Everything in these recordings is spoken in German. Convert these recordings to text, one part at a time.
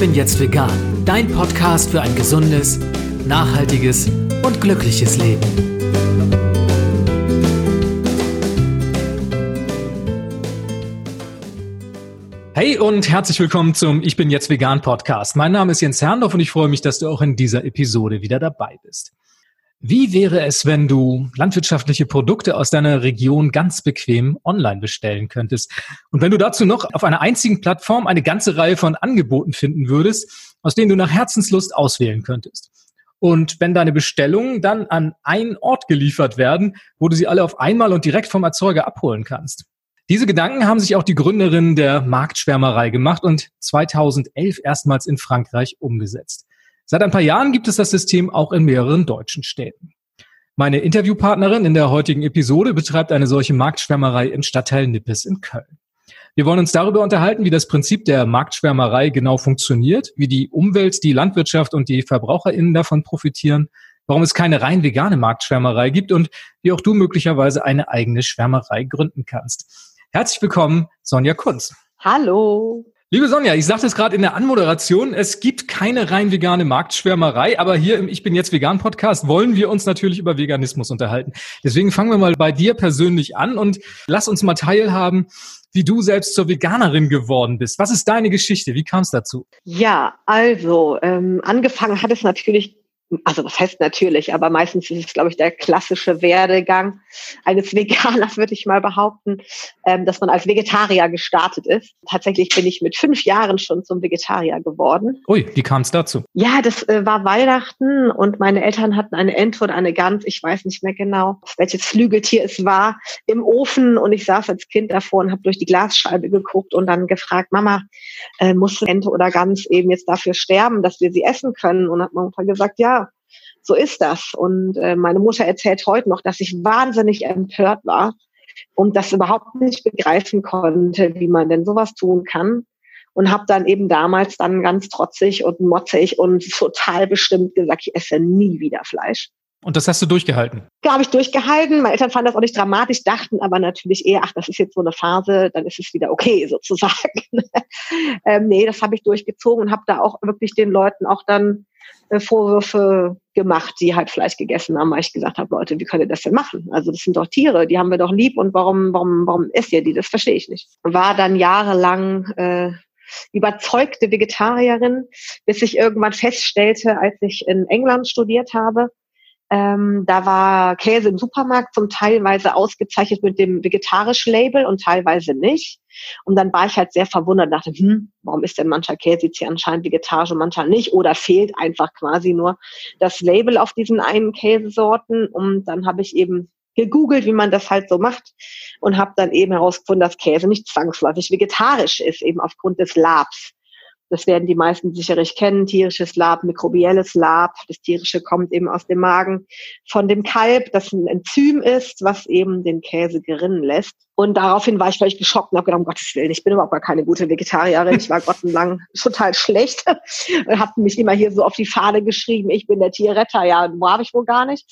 bin jetzt vegan, dein Podcast für ein gesundes, nachhaltiges und glückliches Leben. Hey und herzlich willkommen zum Ich bin jetzt vegan Podcast. Mein Name ist Jens Herrndorf und ich freue mich, dass du auch in dieser Episode wieder dabei bist. Wie wäre es, wenn du landwirtschaftliche Produkte aus deiner Region ganz bequem online bestellen könntest? Und wenn du dazu noch auf einer einzigen Plattform eine ganze Reihe von Angeboten finden würdest, aus denen du nach Herzenslust auswählen könntest? Und wenn deine Bestellungen dann an einen Ort geliefert werden, wo du sie alle auf einmal und direkt vom Erzeuger abholen kannst? Diese Gedanken haben sich auch die Gründerin der Marktschwärmerei gemacht und 2011 erstmals in Frankreich umgesetzt. Seit ein paar Jahren gibt es das System auch in mehreren deutschen Städten. Meine Interviewpartnerin in der heutigen Episode betreibt eine solche Marktschwärmerei im Stadtteil Nippes in Köln. Wir wollen uns darüber unterhalten, wie das Prinzip der Marktschwärmerei genau funktioniert, wie die Umwelt, die Landwirtschaft und die VerbraucherInnen davon profitieren, warum es keine rein vegane Marktschwärmerei gibt und wie auch du möglicherweise eine eigene Schwärmerei gründen kannst. Herzlich willkommen, Sonja Kunz. Hallo. Liebe Sonja, ich sagte es gerade in der Anmoderation, es gibt keine rein vegane Marktschwärmerei, aber hier im Ich bin jetzt vegan Podcast wollen wir uns natürlich über Veganismus unterhalten. Deswegen fangen wir mal bei dir persönlich an und lass uns mal teilhaben, wie du selbst zur Veganerin geworden bist. Was ist deine Geschichte? Wie kam es dazu? Ja, also ähm, angefangen hat es natürlich also was heißt natürlich, aber meistens ist es, glaube ich, der klassische Werdegang eines Veganers, würde ich mal behaupten, ähm, dass man als Vegetarier gestartet ist. Tatsächlich bin ich mit fünf Jahren schon zum Vegetarier geworden. Ui, wie kam es dazu? Ja, das äh, war Weihnachten und meine Eltern hatten eine Ente und eine Gans, ich weiß nicht mehr genau, welches Flügeltier es war, im Ofen und ich saß als Kind davor und habe durch die Glasscheibe geguckt und dann gefragt, Mama, äh, muss Ente oder Gans eben jetzt dafür sterben, dass wir sie essen können? Und hat meine Mutter gesagt, ja, so ist das. Und äh, meine Mutter erzählt heute noch, dass ich wahnsinnig empört war und das überhaupt nicht begreifen konnte, wie man denn sowas tun kann. Und habe dann eben damals dann ganz trotzig und motzig und total bestimmt gesagt, ich esse nie wieder Fleisch. Und das hast du durchgehalten? Ja, habe ich durchgehalten. Meine Eltern fanden das auch nicht dramatisch, dachten aber natürlich eher, ach, das ist jetzt so eine Phase, dann ist es wieder okay sozusagen. ähm, nee, das habe ich durchgezogen und habe da auch wirklich den Leuten auch dann Vorwürfe gemacht, die halt Fleisch gegessen haben, weil ich gesagt habe, Leute, wie könnt ihr das denn machen? Also das sind doch Tiere, die haben wir doch lieb und warum, warum, warum esst ihr die? Das verstehe ich nicht. War dann jahrelang äh, überzeugte Vegetarierin, bis ich irgendwann feststellte, als ich in England studiert habe, ähm, da war Käse im Supermarkt zum teilweise ausgezeichnet mit dem vegetarischen Label und teilweise nicht. Und dann war ich halt sehr verwundert, dachte, hm, warum ist denn mancher Käse jetzt hier anscheinend vegetarisch und mancher nicht? Oder fehlt einfach quasi nur das Label auf diesen einen Käsesorten? Und dann habe ich eben gegoogelt, wie man das halt so macht und habe dann eben herausgefunden, dass Käse nicht zwangsläufig vegetarisch ist, eben aufgrund des Labs. Das werden die meisten sicherlich kennen. Tierisches Lab, mikrobielles Lab. Das tierische kommt eben aus dem Magen von dem Kalb, das ein Enzym ist, was eben den Käse gerinnen lässt. Und daraufhin war ich völlig geschockt und habe gedacht, um Gottes Willen, ich bin überhaupt gar keine gute Vegetarierin. Ich war gottenlang total schlecht und habe mich immer hier so auf die Fahne geschrieben, ich bin der Tierretter. Ja, war ich wohl gar nicht.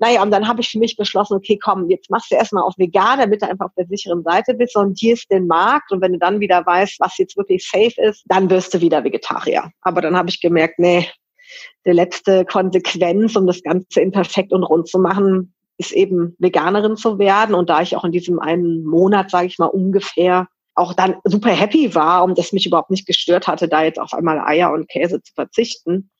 Naja, und dann habe ich für mich beschlossen, okay, komm, jetzt machst du erstmal auf vegan, damit du einfach auf der sicheren Seite bist und hier ist den Markt. Und wenn du dann wieder weißt, was jetzt wirklich safe ist, dann wirst du wieder Vegetarier. Aber dann habe ich gemerkt, nee, die letzte Konsequenz, um das Ganze imperfekt und rund zu machen, ist eben Veganerin zu werden. Und da ich auch in diesem einen Monat, sage ich mal, ungefähr auch dann super happy war und das mich überhaupt nicht gestört hatte, da jetzt auf einmal Eier und Käse zu verzichten.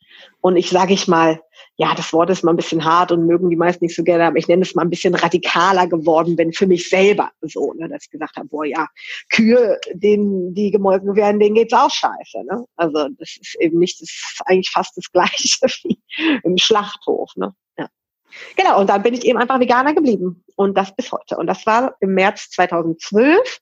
Und ich sage ich mal, ja, das Wort ist mal ein bisschen hart und mögen die meisten nicht so gerne, aber ich nenne es mal ein bisschen radikaler geworden bin für mich selber so, ne, dass ich gesagt habe, boah, ja, Kühe, denen, die gemolken werden, denen geht's auch scheiße. Ne? Also das ist eben nicht, das ist eigentlich fast das Gleiche wie im Schlachthof. Ne? Genau, und dann bin ich eben einfach Veganer geblieben. Und das bis heute. Und das war im März 2012,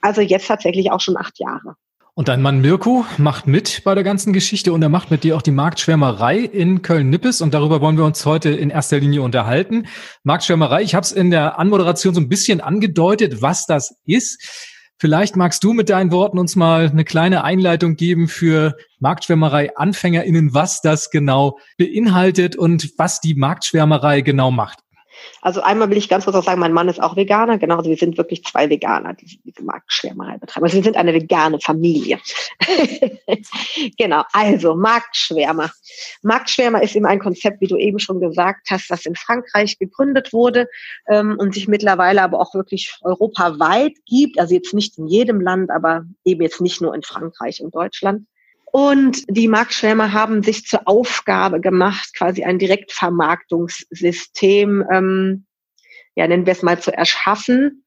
also jetzt tatsächlich auch schon acht Jahre. Und dein Mann Mirko macht mit bei der ganzen Geschichte und er macht mit dir auch die Marktschwärmerei in Köln-Nippes und darüber wollen wir uns heute in erster Linie unterhalten. Marktschwärmerei, ich habe es in der Anmoderation so ein bisschen angedeutet, was das ist. Vielleicht magst du mit deinen Worten uns mal eine kleine Einleitung geben für Marktschwärmerei AnfängerInnen, was das genau beinhaltet und was die Marktschwärmerei genau macht. Also einmal will ich ganz kurz auch sagen, mein Mann ist auch Veganer, genau, wir sind wirklich zwei Veganer, die diese Marktschwärmerei betreiben. Also wir sind eine vegane Familie. genau, also Marktschwärmer. Marktschwärmer ist eben ein Konzept, wie du eben schon gesagt hast, das in Frankreich gegründet wurde ähm, und sich mittlerweile aber auch wirklich europaweit gibt. Also jetzt nicht in jedem Land, aber eben jetzt nicht nur in Frankreich und Deutschland. Und die Marktschwärmer haben sich zur Aufgabe gemacht, quasi ein Direktvermarktungssystem, ähm, ja, nennen wir es mal, zu erschaffen,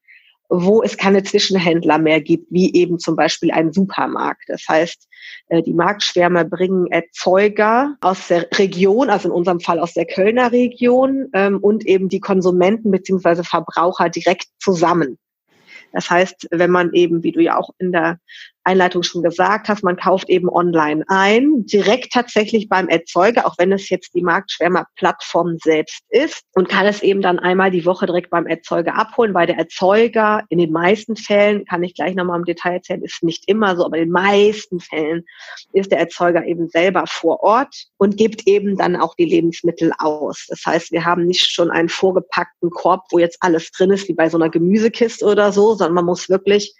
wo es keine Zwischenhändler mehr gibt, wie eben zum Beispiel ein Supermarkt. Das heißt, äh, die Marktschwärmer bringen Erzeuger aus der Region, also in unserem Fall aus der Kölner Region, ähm, und eben die Konsumenten beziehungsweise Verbraucher direkt zusammen. Das heißt, wenn man eben, wie du ja auch in der Einleitung schon gesagt hast, man kauft eben online ein, direkt tatsächlich beim Erzeuger, auch wenn es jetzt die Marktschwärmer-Plattform selbst ist und kann es eben dann einmal die Woche direkt beim Erzeuger abholen, weil der Erzeuger in den meisten Fällen, kann ich gleich nochmal im Detail erzählen, ist nicht immer so, aber in den meisten Fällen ist der Erzeuger eben selber vor Ort und gibt eben dann auch die Lebensmittel aus. Das heißt, wir haben nicht schon einen vorgepackten Korb, wo jetzt alles drin ist, wie bei so einer Gemüsekiste oder so, sondern man muss wirklich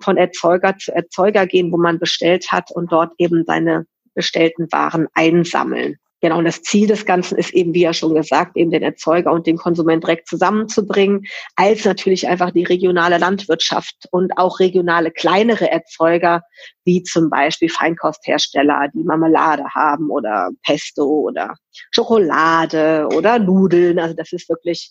von Erzeuger zu Erzeuger gehen, wo man bestellt hat und dort eben seine bestellten Waren einsammeln. Genau, und das Ziel des Ganzen ist eben, wie ja schon gesagt, eben den Erzeuger und den Konsument direkt zusammenzubringen, als natürlich einfach die regionale Landwirtschaft und auch regionale kleinere Erzeuger, wie zum Beispiel Feinkosthersteller, die Marmelade haben oder Pesto oder Schokolade oder Nudeln. Also das ist wirklich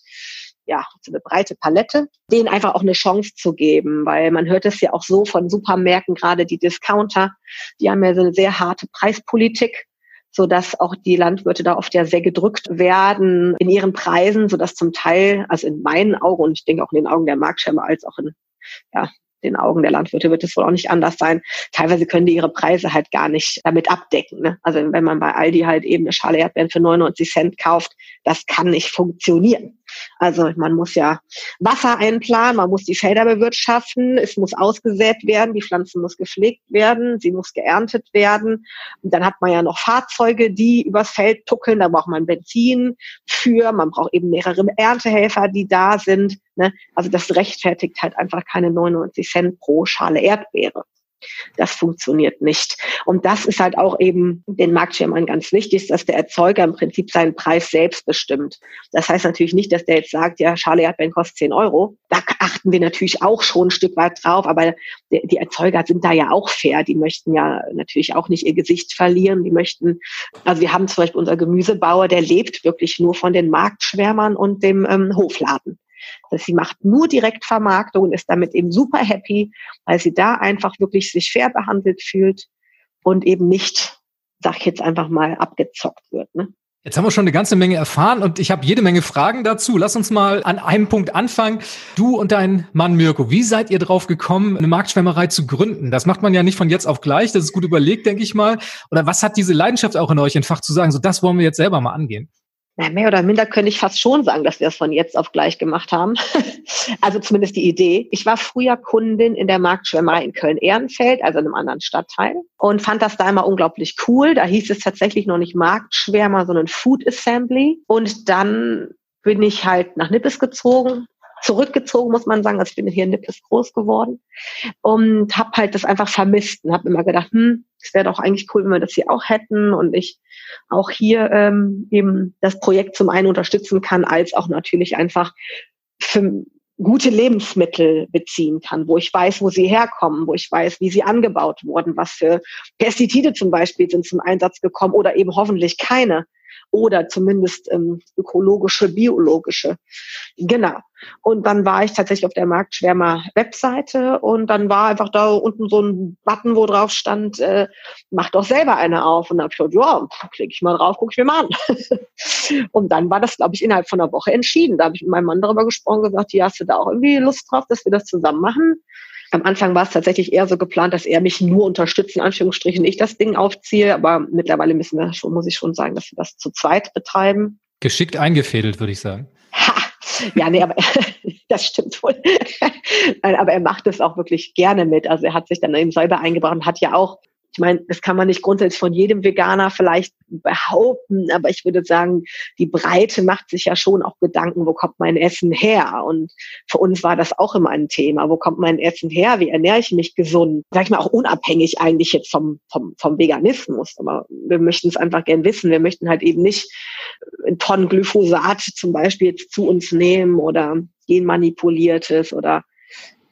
ja, so eine breite Palette, denen einfach auch eine Chance zu geben, weil man hört es ja auch so von Supermärkten, gerade die Discounter, die haben ja so eine sehr harte Preispolitik, so dass auch die Landwirte da oft ja sehr gedrückt werden in ihren Preisen, so dass zum Teil, also in meinen Augen und ich denke auch in den Augen der Marktschirme als auch in ja, den Augen der Landwirte wird es wohl auch nicht anders sein. Teilweise können die ihre Preise halt gar nicht damit abdecken. Ne? Also wenn man bei Aldi halt eben eine Schale Erdbeeren für 99 Cent kauft, das kann nicht funktionieren. Also man muss ja Wasser einplanen, man muss die Felder bewirtschaften, es muss ausgesät werden, die Pflanzen muss gepflegt werden, sie muss geerntet werden. Und dann hat man ja noch Fahrzeuge, die übers Feld tuckeln, da braucht man Benzin für, man braucht eben mehrere Erntehelfer, die da sind. Ne? Also das rechtfertigt halt einfach keine 99 Cent pro Schale Erdbeere. Das funktioniert nicht. Und das ist halt auch eben den Marktschirmern ganz wichtig, dass der Erzeuger im Prinzip seinen Preis selbst bestimmt. Das heißt natürlich nicht, dass der jetzt sagt, ja, Schale Erdbeeren kostet 10 Euro. Da achten wir natürlich auch schon ein Stück weit drauf, aber die Erzeuger sind da ja auch fair. Die möchten ja natürlich auch nicht ihr Gesicht verlieren. Die möchten, also wir haben zum Beispiel unser Gemüsebauer, der lebt wirklich nur von den Marktschwärmern und dem ähm, Hofladen. Das sie macht nur Direktvermarktung und ist damit eben super happy, weil sie da einfach wirklich sich fair behandelt fühlt und eben nicht, sag ich jetzt einfach mal, abgezockt wird. Ne? Jetzt haben wir schon eine ganze Menge erfahren und ich habe jede Menge Fragen dazu. Lass uns mal an einem Punkt anfangen. Du und dein Mann Mirko, wie seid ihr drauf gekommen, eine Marktschwärmerei zu gründen? Das macht man ja nicht von jetzt auf gleich. Das ist gut überlegt, denke ich mal. Oder was hat diese Leidenschaft auch in euch entfacht zu sagen, so das wollen wir jetzt selber mal angehen? Na, mehr oder minder könnte ich fast schon sagen, dass wir es von jetzt auf gleich gemacht haben. also zumindest die Idee. Ich war früher Kundin in der Marktschwärmerei in Köln-Ehrenfeld, also in einem anderen Stadtteil, und fand das da immer unglaublich cool. Da hieß es tatsächlich noch nicht Marktschwärmer, sondern Food Assembly. Und dann bin ich halt nach Nippes gezogen, zurückgezogen, muss man sagen. Also ich bin hier in Nippes groß geworden und habe halt das einfach vermisst und habe immer gedacht, hm, es wäre doch eigentlich cool, wenn wir das hier auch hätten und ich auch hier ähm, eben das Projekt zum einen unterstützen kann, als auch natürlich einfach für gute Lebensmittel beziehen kann, wo ich weiß, wo sie herkommen, wo ich weiß, wie sie angebaut wurden, was für Pestizide zum Beispiel sind zum Einsatz gekommen oder eben hoffentlich keine oder zumindest ähm, ökologische, biologische. Genau. Und dann war ich tatsächlich auf der Marktschwärmer Webseite und dann war einfach da unten so ein Button, wo drauf stand, äh, mach doch selber eine auf. Und dann habe ich gedacht, ja, klicke ich mal drauf, gucke ich mir mal an. und dann war das, glaube ich, innerhalb von einer Woche entschieden. Da habe ich mit meinem Mann darüber gesprochen, gesagt, ja, hast du da auch irgendwie Lust drauf, dass wir das zusammen machen? Am Anfang war es tatsächlich eher so geplant, dass er mich nur unterstützt, in Anführungsstrichen, ich das Ding aufziehe. Aber mittlerweile müssen wir schon, muss ich schon sagen, dass wir das zu zweit betreiben. Geschickt eingefädelt, würde ich sagen. Ha! Ja, nee, aber das stimmt wohl. aber er macht es auch wirklich gerne mit. Also er hat sich dann eben selber eingebracht und hat ja auch Ich meine, das kann man nicht grundsätzlich von jedem Veganer vielleicht behaupten, aber ich würde sagen, die Breite macht sich ja schon auch Gedanken, wo kommt mein Essen her? Und für uns war das auch immer ein Thema. Wo kommt mein Essen her? Wie ernähre ich mich gesund? Sag ich mal, auch unabhängig eigentlich jetzt vom, vom, vom Veganismus. Aber wir möchten es einfach gern wissen. Wir möchten halt eben nicht ein Tonnen Glyphosat zum Beispiel jetzt zu uns nehmen oder genmanipuliertes oder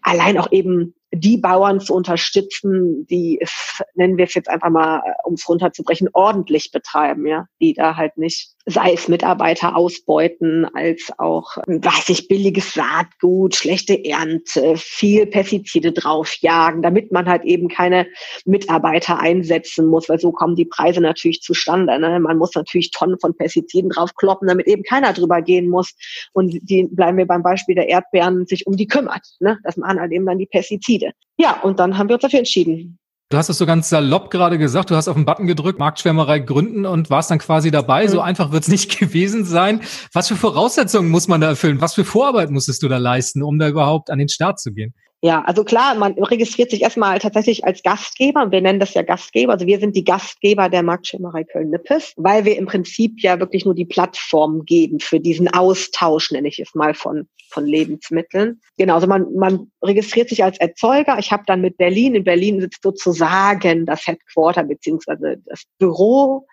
allein auch eben die Bauern zu unterstützen, die es, nennen wir es jetzt einfach mal, um es runterzubrechen, ordentlich betreiben, ja, die da halt nicht sei es Mitarbeiter ausbeuten, als auch, weiß ich, billiges Saatgut, schlechte Ernte, viel Pestizide draufjagen, damit man halt eben keine Mitarbeiter einsetzen muss, weil so kommen die Preise natürlich zustande. Ne? Man muss natürlich Tonnen von Pestiziden draufkloppen, damit eben keiner drüber gehen muss. Und die bleiben wir beim Beispiel der Erdbeeren sich um die kümmert. Ne? Das machen halt eben dann die Pestizide. Ja, und dann haben wir uns dafür entschieden. Du hast es so ganz salopp gerade gesagt, du hast auf den Button gedrückt, Marktschwärmerei gründen und warst dann quasi dabei. So einfach wird es nicht gewesen sein. Was für Voraussetzungen muss man da erfüllen? Was für Vorarbeit musstest du da leisten, um da überhaupt an den Start zu gehen? Ja, also klar, man registriert sich erstmal tatsächlich als Gastgeber. Wir nennen das ja Gastgeber. Also wir sind die Gastgeber der Marktschirmerei Köln-Nippes, weil wir im Prinzip ja wirklich nur die Plattform geben für diesen Austausch, nenne ich es mal, von, von Lebensmitteln. Genau, also man, man registriert sich als Erzeuger. Ich habe dann mit Berlin, in Berlin sitzt sozusagen das Headquarter beziehungsweise das Büro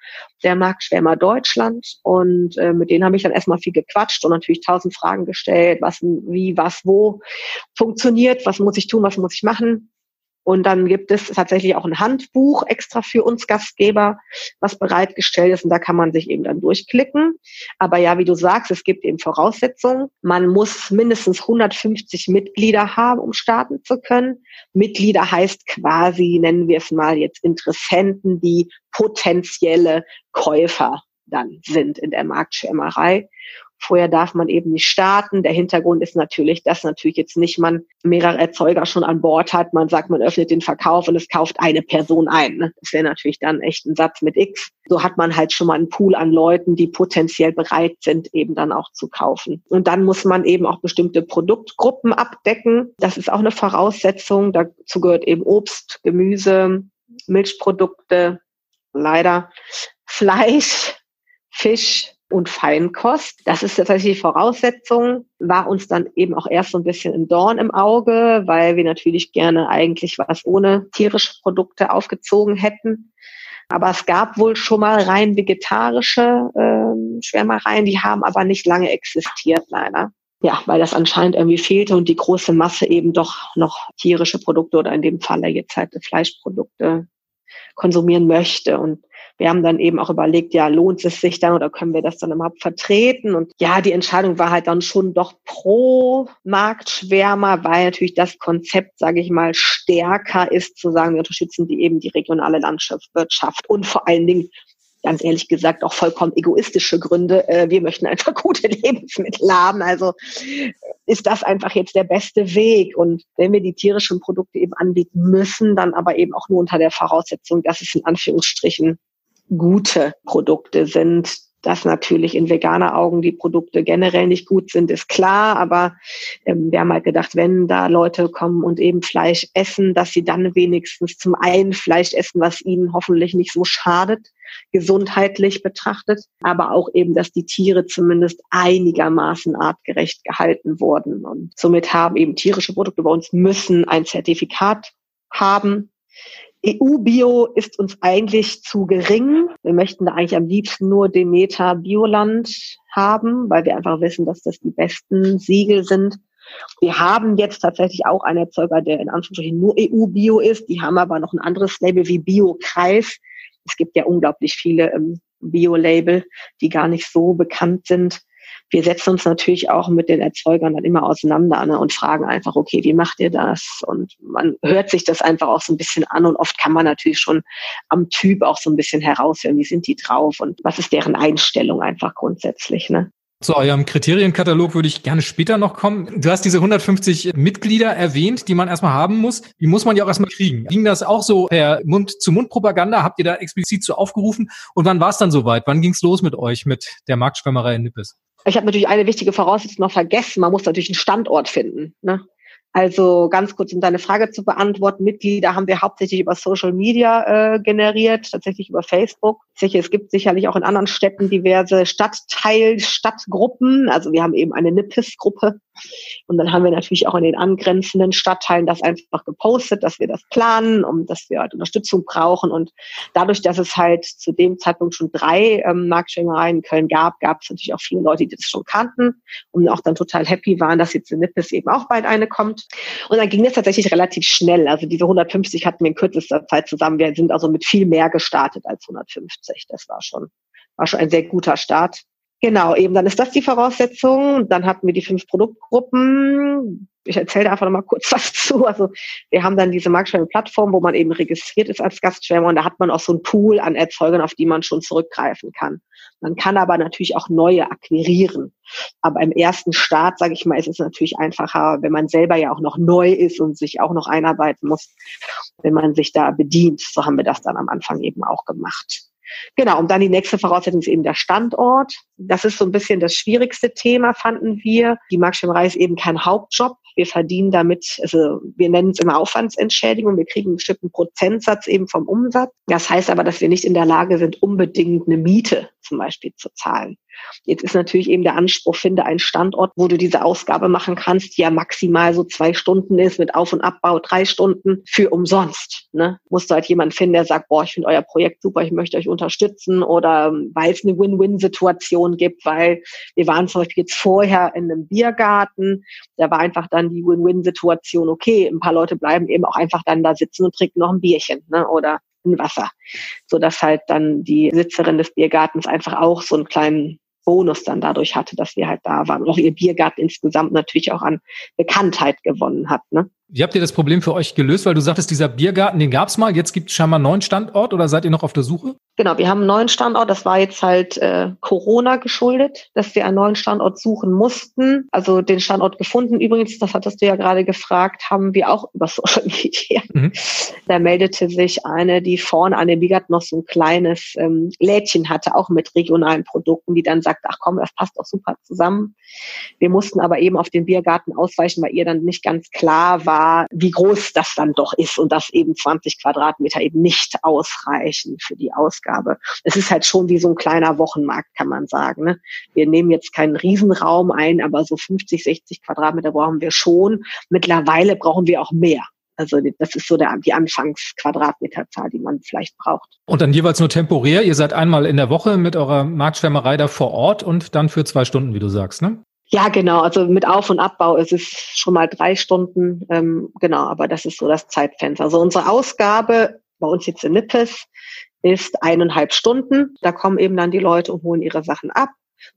der Marktschwärmer Deutschland. Und äh, mit denen habe ich dann erstmal viel gequatscht und natürlich tausend Fragen gestellt, was, wie, was, wo funktioniert, was muss ich tun, was muss ich machen. Und dann gibt es tatsächlich auch ein Handbuch extra für uns Gastgeber, was bereitgestellt ist. Und da kann man sich eben dann durchklicken. Aber ja, wie du sagst, es gibt eben Voraussetzungen. Man muss mindestens 150 Mitglieder haben, um starten zu können. Mitglieder heißt quasi, nennen wir es mal jetzt Interessenten, die potenzielle Käufer dann sind in der Marktschirmerei. Vorher darf man eben nicht starten. Der Hintergrund ist natürlich, dass natürlich jetzt nicht man mehrere Erzeuger schon an Bord hat. Man sagt, man öffnet den Verkauf und es kauft eine Person ein. Ne? Das wäre natürlich dann echt ein Satz mit X. So hat man halt schon mal einen Pool an Leuten, die potenziell bereit sind, eben dann auch zu kaufen. Und dann muss man eben auch bestimmte Produktgruppen abdecken. Das ist auch eine Voraussetzung. Dazu gehört eben Obst, Gemüse, Milchprodukte, leider Fleisch, Fisch, und Feinkost. Das ist tatsächlich die Voraussetzung, war uns dann eben auch erst so ein bisschen ein Dorn im Auge, weil wir natürlich gerne eigentlich was ohne tierische Produkte aufgezogen hätten. Aber es gab wohl schon mal rein vegetarische äh, Schwärmereien, die haben aber nicht lange existiert, leider. Ja, weil das anscheinend irgendwie fehlte und die große Masse eben doch noch tierische Produkte oder in dem Falle jetzt halt Fleischprodukte konsumieren möchte. Und wir haben dann eben auch überlegt, ja, lohnt es sich dann oder können wir das dann überhaupt vertreten? Und ja, die Entscheidung war halt dann schon doch pro Marktschwärmer, weil natürlich das Konzept, sage ich mal, stärker ist, zu sagen, wir unterstützen die eben die regionale Landschaftswirtschaft und vor allen Dingen ganz ehrlich gesagt auch vollkommen egoistische Gründe. Äh, wir möchten einfach gute Lebensmittel haben. Also ist das einfach jetzt der beste Weg. Und wenn wir die tierischen Produkte eben anbieten müssen, dann aber eben auch nur unter der Voraussetzung, dass es in Anführungsstrichen gute Produkte sind. Dass natürlich in veganer Augen die Produkte generell nicht gut sind, ist klar. Aber ähm, wir haben halt gedacht, wenn da Leute kommen und eben Fleisch essen, dass sie dann wenigstens zum einen Fleisch essen, was ihnen hoffentlich nicht so schadet, gesundheitlich betrachtet, aber auch eben, dass die Tiere zumindest einigermaßen artgerecht gehalten wurden. Und somit haben eben tierische Produkte bei uns müssen ein Zertifikat haben. EU-Bio ist uns eigentlich zu gering. Wir möchten da eigentlich am liebsten nur Demeter Bioland haben, weil wir einfach wissen, dass das die besten Siegel sind. Wir haben jetzt tatsächlich auch einen Erzeuger, der in Anführungsstrichen nur EU-Bio ist. Die haben aber noch ein anderes Label wie Bio-Kreis. Es gibt ja unglaublich viele ähm, Bio-Label, die gar nicht so bekannt sind wir setzen uns natürlich auch mit den Erzeugern dann immer auseinander ne, und fragen einfach, okay, wie macht ihr das? Und man hört sich das einfach auch so ein bisschen an und oft kann man natürlich schon am Typ auch so ein bisschen heraushören, wie sind die drauf und was ist deren Einstellung einfach grundsätzlich. Ne? Zu eurem Kriterienkatalog würde ich gerne später noch kommen. Du hast diese 150 Mitglieder erwähnt, die man erstmal haben muss. Die muss man ja auch erstmal kriegen. Ging das auch so per Mund-zu-Mund-Propaganda? Habt ihr da explizit zu aufgerufen? Und wann war es dann soweit? Wann ging es los mit euch, mit der Marktschwärmerei in Nippes? Ich habe natürlich eine wichtige Voraussetzung noch vergessen. Man muss natürlich einen Standort finden. Ne? Also ganz kurz, um deine Frage zu beantworten, Mitglieder haben wir hauptsächlich über Social Media äh, generiert, tatsächlich über Facebook. Es gibt sicherlich auch in anderen Städten diverse Stadtteil, Stadtgruppen. Also wir haben eben eine NIPIS-Gruppe. Und dann haben wir natürlich auch in den angrenzenden Stadtteilen das einfach gepostet, dass wir das planen und dass wir halt Unterstützung brauchen. Und dadurch, dass es halt zu dem Zeitpunkt schon drei ähm, Marktschwimmereien in Köln gab, gab es natürlich auch viele Leute, die das schon kannten und auch dann total happy waren, dass jetzt in Nippes eben auch bald eine kommt. Und dann ging es tatsächlich relativ schnell. Also diese 150 hatten wir in kürzester Zeit zusammen. Wir sind also mit viel mehr gestartet als 150. Das war schon, war schon ein sehr guter Start. Genau, eben dann ist das die Voraussetzung. Dann hatten wir die fünf Produktgruppen. Ich erzähle einfach nochmal kurz was zu. Also wir haben dann diese Marktschwärme-Plattform, wo man eben registriert ist als Gastschwärmer und da hat man auch so ein Pool an Erzeugern, auf die man schon zurückgreifen kann. Man kann aber natürlich auch neue akquirieren. Aber im ersten Start, sage ich mal, ist es natürlich einfacher, wenn man selber ja auch noch neu ist und sich auch noch einarbeiten muss, wenn man sich da bedient. So haben wir das dann am Anfang eben auch gemacht. Genau, und dann die nächste Voraussetzung ist eben der Standort. Das ist so ein bisschen das schwierigste Thema, fanden wir. Die Marktschirmerei ist eben kein Hauptjob. Wir verdienen damit, also wir nennen es immer Aufwandsentschädigung. Wir kriegen einen bestimmten Prozentsatz eben vom Umsatz. Das heißt aber, dass wir nicht in der Lage sind, unbedingt eine Miete zum Beispiel zu zahlen. Jetzt ist natürlich eben der Anspruch, finde einen Standort, wo du diese Ausgabe machen kannst, die ja maximal so zwei Stunden ist, mit Auf- und Abbau drei Stunden für umsonst. Ne? Musst du halt jemanden finden, der sagt, boah, ich finde euer Projekt super, ich möchte euch unterstützen oder ähm, weil es eine Win-Win-Situation gibt, weil wir waren zum Beispiel jetzt vorher in einem Biergarten, da war einfach dann die Win-Win-Situation, okay, ein paar Leute bleiben eben auch einfach dann da sitzen und trinken noch ein Bierchen ne? oder ein Wasser, so dass halt dann die Sitzerin des Biergartens einfach auch so einen kleinen Bonus dann dadurch hatte, dass wir halt da waren. Und auch ihr Biergarten insgesamt natürlich auch an Bekanntheit gewonnen hat. Ne? Wie habt ihr das Problem für euch gelöst? Weil du sagtest, dieser Biergarten, den gab es mal, jetzt gibt es scheinbar einen neuen Standort oder seid ihr noch auf der Suche? Genau, wir haben einen neuen Standort. Das war jetzt halt äh, Corona geschuldet, dass wir einen neuen Standort suchen mussten. Also den Standort gefunden. Übrigens, das hattest du ja gerade gefragt, haben wir auch über Social Media. Mhm. Da meldete sich eine, die vorne an dem Biergarten noch so ein kleines ähm, Lädchen hatte, auch mit regionalen Produkten, die dann sagt, ach komm, das passt doch super zusammen. Wir mussten aber eben auf den Biergarten ausweichen, weil ihr dann nicht ganz klar war, war, wie groß das dann doch ist und dass eben 20 Quadratmeter eben nicht ausreichen für die Ausgabe. Es ist halt schon wie so ein kleiner Wochenmarkt, kann man sagen. Ne? Wir nehmen jetzt keinen Riesenraum ein, aber so 50, 60 Quadratmeter brauchen wir schon. Mittlerweile brauchen wir auch mehr. Also das ist so der, die Anfangsquadratmeterzahl, die man vielleicht braucht. Und dann jeweils nur temporär. Ihr seid einmal in der Woche mit eurer Marktschwärmerei da vor Ort und dann für zwei Stunden, wie du sagst, ne? Ja, genau. Also mit Auf- und Abbau ist es schon mal drei Stunden. Ähm, genau, aber das ist so das Zeitfenster. Also unsere Ausgabe bei uns jetzt in Nippes ist eineinhalb Stunden. Da kommen eben dann die Leute und holen ihre Sachen ab.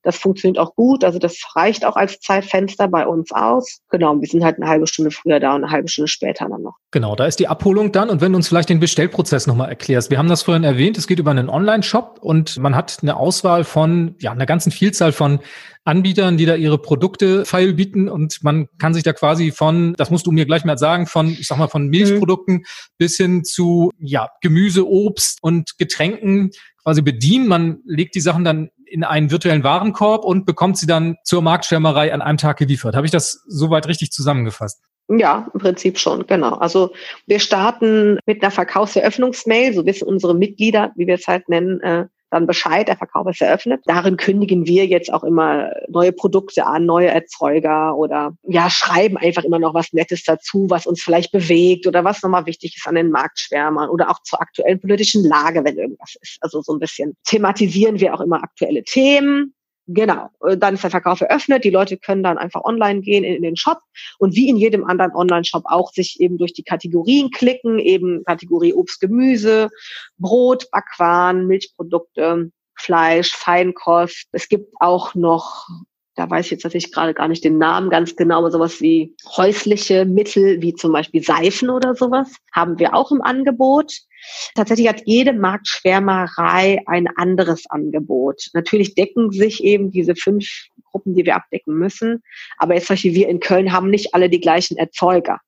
Das funktioniert auch gut. Also das reicht auch als Zeitfenster bei uns aus. Genau, wir sind halt eine halbe Stunde früher da und eine halbe Stunde später dann noch. Genau, da ist die Abholung dann. Und wenn du uns vielleicht den Bestellprozess nochmal erklärst. Wir haben das vorhin erwähnt, es geht über einen Online-Shop und man hat eine Auswahl von, ja, einer ganzen Vielzahl von Anbietern, die da ihre Produkte feil bieten und man kann sich da quasi von, das musst du mir gleich mal sagen, von, ich sag mal, von Milchprodukten mhm. bis hin zu, ja, Gemüse, Obst und Getränken quasi bedienen. Man legt die Sachen dann in einen virtuellen Warenkorb und bekommt sie dann zur Marktschwärmerei an einem Tag geliefert. Habe ich das soweit richtig zusammengefasst? Ja, im Prinzip schon, genau. Also wir starten mit einer Verkaufseröffnungsmail, so wissen unsere Mitglieder, wie wir es halt nennen, äh, dann Bescheid, der Verkauf ist eröffnet. Darin kündigen wir jetzt auch immer neue Produkte an, neue Erzeuger oder ja, schreiben einfach immer noch was Nettes dazu, was uns vielleicht bewegt oder was nochmal wichtig ist an den Marktschwärmern oder auch zur aktuellen politischen Lage, wenn irgendwas ist. Also so ein bisschen thematisieren wir auch immer aktuelle Themen Genau, äh, dann ist der Verkauf eröffnet, die Leute können dann einfach online gehen in, in den Shop und wie in jedem anderen Online-Shop auch sich eben durch die Kategorien klicken, eben Kategorie Obst, Gemüse, Brot, Backwaren, Milchprodukte, Fleisch, Feinkost. Es gibt auch noch da weiß ich jetzt natürlich gerade gar nicht den Namen ganz genau, aber sowas wie häusliche Mittel, wie zum Beispiel Seifen oder sowas, haben wir auch im Angebot. Tatsächlich hat jede Marktschwärmerei ein anderes Angebot. Natürlich decken sich eben diese fünf Gruppen, die wir abdecken müssen. Aber jetzt zum Beispiel wir in Köln haben nicht alle die gleichen Erzeuger.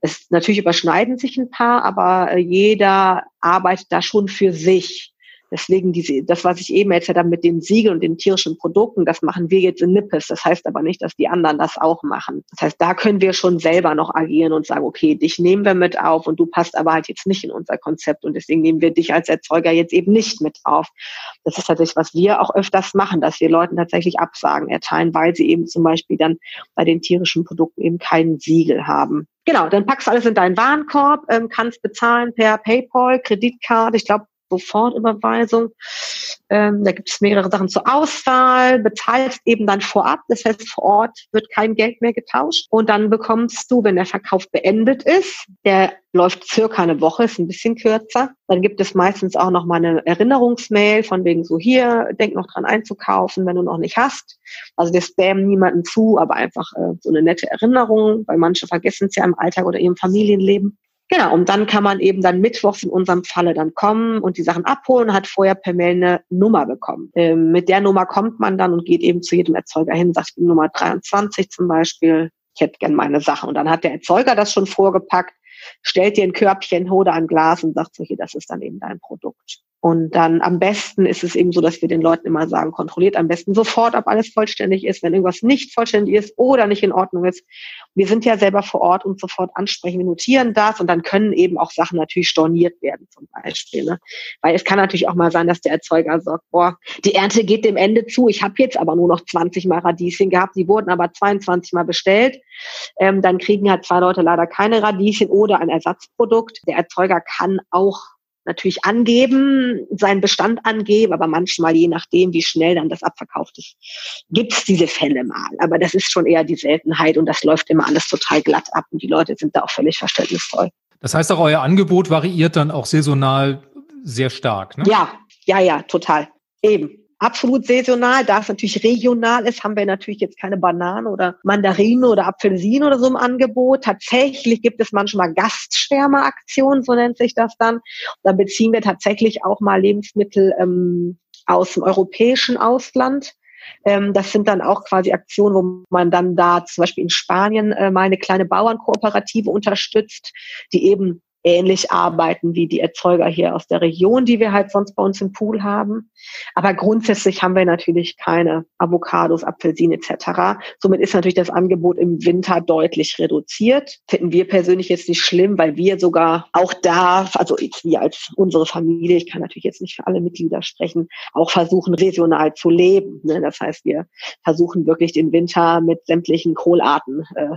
Es natürlich überschneiden sich ein paar, aber äh, jeder arbeitet da schon für sich. Deswegen diese, das, was ich eben erzählt habe mit den Siegeln und den tierischen Produkten, das machen wir jetzt in Nippes. Das heißt aber nicht, dass die anderen das auch machen. Das heißt, da können wir schon selber noch agieren und sagen, okay, dich nehmen wir mit auf und du passt aber halt jetzt nicht in unser Konzept und deswegen nehmen wir dich als Erzeuger jetzt eben nicht mit auf. Das ist tatsächlich, was wir auch öfters machen, dass wir Leuten tatsächlich Absagen erteilen, weil sie eben zum Beispiel dann bei den tierischen Produkten eben kein Siegel haben. Genau, dann packst du alles in deinen Warenkorb, ähm, kannst bezahlen per PayPal, Kreditkarte. Ich glaube, Sofortüberweisung. Ähm, da gibt es mehrere Sachen zur Auswahl, bezahlst eben dann vorab, das heißt vor Ort wird kein Geld mehr getauscht und dann bekommst du, wenn der Verkauf beendet ist, der läuft circa eine Woche, ist ein bisschen kürzer, dann gibt es meistens auch noch mal eine Erinnerungsmail von wegen so hier, denk noch dran einzukaufen, wenn du noch nicht hast. Also wir spammen niemanden zu, aber einfach äh, so eine nette Erinnerung, weil manche vergessen es ja im Alltag oder ihrem Familienleben. Genau, und dann kann man eben dann mittwochs in unserem Falle dann kommen und die Sachen abholen, hat vorher per Mail eine Nummer bekommen. Ähm, mit der Nummer kommt man dann und geht eben zu jedem Erzeuger hin, sagt Nummer 23 zum Beispiel, ich hätte gern meine Sache. Und dann hat der Erzeuger das schon vorgepackt, stellt dir ein Körbchen oder ein Glas und sagt so, hier, das ist dann eben dein Produkt. Und dann am besten ist es eben so, dass wir den Leuten immer sagen, kontrolliert am besten sofort, ob alles vollständig ist. Wenn irgendwas nicht vollständig ist oder nicht in Ordnung ist, wir sind ja selber vor Ort und sofort ansprechen, wir notieren das und dann können eben auch Sachen natürlich storniert werden zum Beispiel. Ne? Weil es kann natürlich auch mal sein, dass der Erzeuger sagt, boah, die Ernte geht dem Ende zu, ich habe jetzt aber nur noch 20 Mal Radieschen gehabt, die wurden aber 22 Mal bestellt. Ähm, dann kriegen halt zwei Leute leider keine Radieschen oder ein Ersatzprodukt. Der Erzeuger kann auch natürlich angeben, seinen Bestand angeben, aber manchmal, je nachdem, wie schnell dann das abverkauft ist, gibt es diese Fälle mal. Aber das ist schon eher die Seltenheit und das läuft immer alles total glatt ab und die Leute sind da auch völlig verständnisvoll. Das heißt auch, euer Angebot variiert dann auch saisonal sehr stark, ne? Ja, ja, ja, total. Eben absolut saisonal. Da es natürlich regional ist, haben wir natürlich jetzt keine Bananen oder Mandarinen oder Apfelsinen oder so im Angebot. Tatsächlich gibt es manchmal Gastschwärmeraktionen, so nennt sich das dann. Da beziehen wir tatsächlich auch mal Lebensmittel ähm, aus dem europäischen Ausland. Ähm, das sind dann auch quasi Aktionen, wo man dann da zum Beispiel in Spanien äh, mal eine kleine Bauernkooperative unterstützt, die eben ähnlich arbeiten wie die Erzeuger hier aus der Region, die wir halt sonst bei uns im Pool haben. Aber grundsätzlich haben wir natürlich keine Avocados, Apfelsinen etc. Somit ist natürlich das Angebot im Winter deutlich reduziert. Finden wir persönlich jetzt nicht schlimm, weil wir sogar auch da, also wir als unsere Familie, ich kann natürlich jetzt nicht für alle Mitglieder sprechen, auch versuchen saisonal zu leben. Ne? Das heißt, wir versuchen wirklich den Winter mit sämtlichen Kohlarten äh,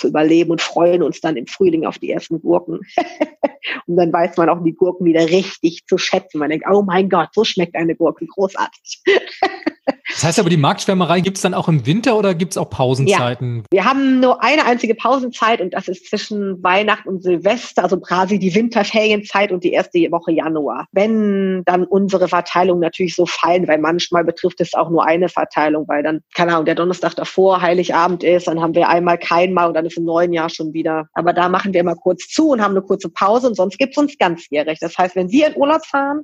zu überleben und freuen uns dann im Frühling auf die ersten Gurken. und dann weiß man auch die Gurken wieder richtig zu schätzen. Man denkt, oh mein Gott, so schmeckt eine Gurke großartig. Das heißt aber, die Marktschwärmerei gibt es dann auch im Winter oder gibt es auch Pausenzeiten? Ja, wir haben nur eine einzige Pausenzeit und das ist zwischen Weihnachten und Silvester, also quasi die Winterferienzeit und die erste Woche Januar. Wenn dann unsere Verteilungen natürlich so fallen, weil manchmal betrifft es auch nur eine Verteilung, weil dann, keine Ahnung, der Donnerstag davor Heiligabend ist, dann haben wir einmal kein Mal und dann ist im neuen Jahr schon wieder. Aber da machen wir immer kurz zu und haben eine kurze Pause und sonst gibt es uns ganzjährig. Das heißt, wenn wir in Urlaub fahren,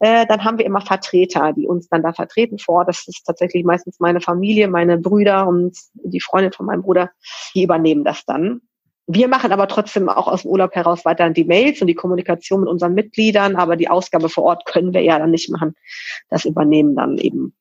äh, dann haben wir immer Vertreter, die uns dann da vertreten vor. Das ist tatsächlich meistens meine Familie, meine Brüder und die Freundin von meinem Bruder, die übernehmen das dann. Wir machen aber trotzdem auch aus dem Urlaub heraus weiterhin die Mails und die Kommunikation mit unseren Mitgliedern, aber die Ausgabe vor Ort können wir ja dann nicht machen. Das übernehmen dann eben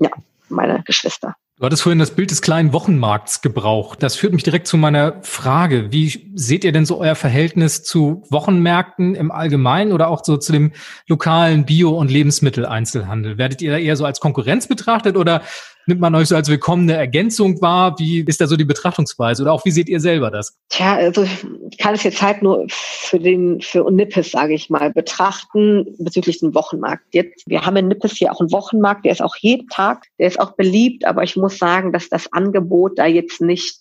ja meine Geschwister. Du hattest vorhin das Bild des kleinen Wochenmarkts gebraucht. Das führt mich direkt zu meiner Frage. Wie seht ihr denn so euer Verhältnis zu Wochenmärkten im Allgemeinen oder auch so zu dem lokalen Bio- und Lebensmitteleinzelhandel? Werdet ihr da eher so als Konkurrenz betrachtet oder nimmt man euch so als willkommene Ergänzung wahr? Wie ist da so die Betrachtungsweise? Oder auch wie seht ihr selber das? Tja, also ich kann es jetzt halt nur für den, für Nippes, sage ich mal, betrachten bezüglich dem Wochenmarkt. Jetzt, wir haben in Nippes hier auch einen Wochenmarkt, der ist auch jeden Tag, der ist auch beliebt, aber ich muss sagen, dass das Angebot da jetzt nicht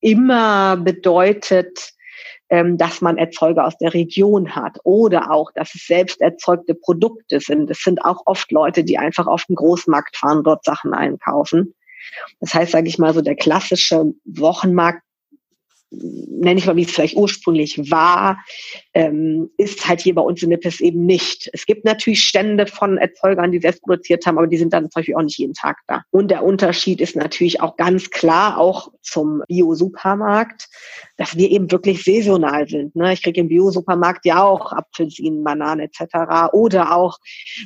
immer bedeutet, ähm, dass man Erzeuger aus der Region hat oder auch, dass es selbst erzeugte Produkte sind. Es sind auch oft Leute, die einfach auf den Großmarkt fahren, dort Sachen einkaufen. Das heißt, sage ich mal, so der klassische Wochenmarkt nenne ich mal, wie es vielleicht ursprünglich war, ähm, ist halt hier bei uns in Nippes eben nicht. Es gibt natürlich Stände von Erzeugern, die selbst produziert haben, aber die sind dann zum Beispiel auch nicht jeden Tag da. Und der Unterschied ist natürlich auch ganz klar auch zum Bio-Supermarkt, dass wir eben wirklich saisonal sind. Ne? Ich kriege im Bio-Supermarkt ja auch Apfelsinen, Bananen etc. Oder auch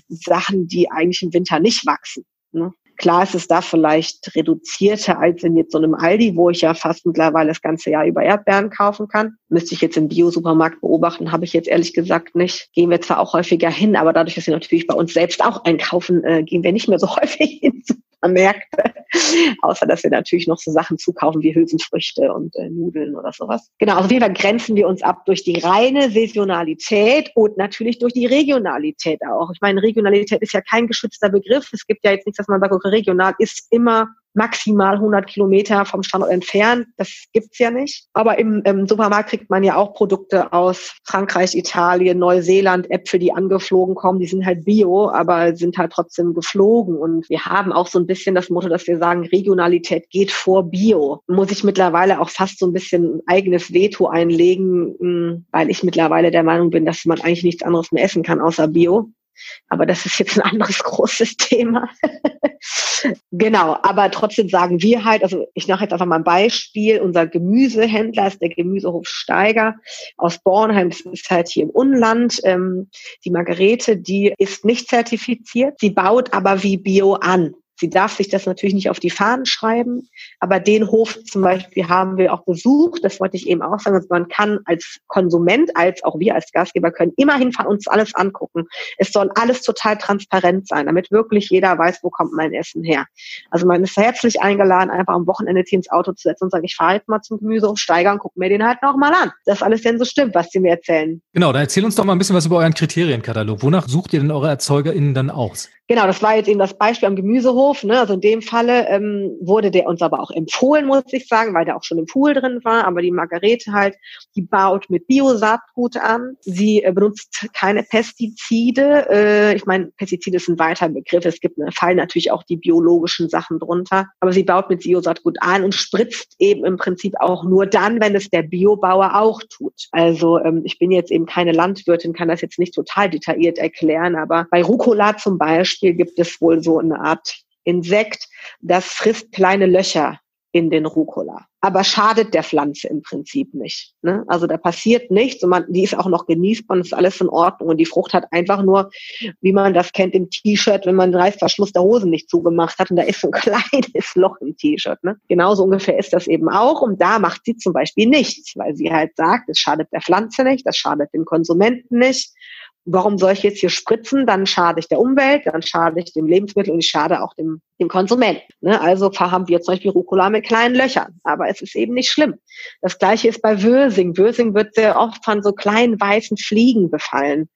Sachen, die eigentlich im Winter nicht wachsen. Ne? Klar ist es da vielleicht reduzierter als in jetzt so einem Aldi, wo ich ja fast mittlerweile das ganze Jahr über Erdbeeren kaufen kann. Müsste ich jetzt im Bio-Supermarkt beobachten, habe ich jetzt ehrlich gesagt nicht. Gehen wir zwar auch häufiger hin, aber dadurch, dass wir natürlich bei uns selbst auch einkaufen, äh, gehen wir nicht mehr so häufig hin Märkte. Außer, dass wir natürlich noch so Sachen zukaufen wie Hülsenfrüchte und äh, Nudeln oder sowas. Genau, also auf jeden Fall grenzen wir uns ab durch die reine Saisonalität und natürlich durch die Regionalität auch. Ich meine, Regionalität ist ja kein geschützter Begriff. Es gibt ja jetzt nichts, dass man sagt, okay, regional ist immer maximal 100 Kilometer vom Standort entfernt. Das gibt's ja nicht. Aber im, im, Supermarkt kriegt man ja auch Produkte aus Frankreich, Italien, Neuseeland, Äpfel, die angeflogen kommen. Die sind halt bio, aber sind halt trotzdem geflogen. Und wir haben auch so ein bisschen das Motto, dass wir sagen, Regionalität geht vor Bio. Muss ich mittlerweile auch fast so ein bisschen ein eigenes Veto einlegen, hm, weil ich mittlerweile der Meinung bin, dass man eigentlich nichts anderes mehr essen kann außer Bio. Aber das ist jetzt ein anderes großes Thema. genau, aber trotzdem sagen wir halt, also ich mache jetzt einfach mal ein Beispiel, unser Gemüsehändler ist der Gemüsehof Steiger aus Bornheim, das ist halt hier im Unland. Ähm, die Margarete, die ist nicht zertifiziert, sie baut aber wie Bio an. Sie darf sich das natürlich nicht auf die Fahnen schreiben, aber den Hof zum Beispiel haben wir auch besucht. Das wollte ich eben auch sagen. Also man kann als Konsument, als auch wir als Gastgeber können immerhin von uns alles angucken. Es soll alles total transparent sein, damit wirklich jeder weiß, wo kommt mein Essen her. Also man ist herzlich eingeladen, einfach am Wochenende hier ins Auto zu setzen und sagen, ich fahre halt mal zum Gemüsehof Steiger und gucke mir den halt nochmal an. Das alles denn so stimmt, was sie mir erzählen. Genau, dann erzähl uns doch mal ein bisschen was über euren Kriterienkatalog. Wonach sucht ihr denn eure ErzeugerInnen dann aus? Genau, das war jetzt eben das Beispiel am Gemüsehof. Ne? Also in dem Falle ähm, wurde der uns aber auch empfohlen, muss ich sagen, weil der auch schon im Pool drin war. Aber die Margarete halt, die baut mit Bio-Saatgut an. Sie äh, benutzt keine Pestizide. Äh, ich meine, Pestizide ist ein weiter Begriff. Es gibt ne, fallen natürlich auch die biologischen Sachen drunter. Aber sie baut mit Bio-Saatgut an und spritzt eben im Prinzip auch nur dann, wenn es der Biobauer auch tut. Also ähm, ich bin jetzt eben keine Landwirtin, kann das jetzt nicht total detailliert erklären. Aber bei Rucola zum Beispiel gibt es wohl so eine Art Insekt, das frisst kleine Löcher in den Rucola. Aber schadet der Pflanze im Prinzip nicht. Ne? Also da passiert nichts und man, die ist auch noch genießbar und ist alles in Ordnung. Und die Frucht hat einfach nur, wie man das kennt im T-Shirt, wenn man den Reißverschluss der Hosen nicht zugemacht hat und da ist so ein kleines Loch im T-Shirt. Ne? Genauso ungefähr ist das eben auch. Und da macht sie zum Beispiel nichts, weil sie halt sagt, es schadet der Pflanze nicht, das schadet dem Konsumenten nicht warum soll ich jetzt hier spritzen? Dann schade ich der Umwelt, dann schade ich dem Lebensmittel und ich schade auch dem, dem Konsumenten. Ne? Also haben wir zum Beispiel Rucola mit kleinen Löchern. Aber es ist eben nicht schlimm. Das gleiche ist bei Würsing. Würsing wird sehr oft von so kleinen weißen Fliegen befallen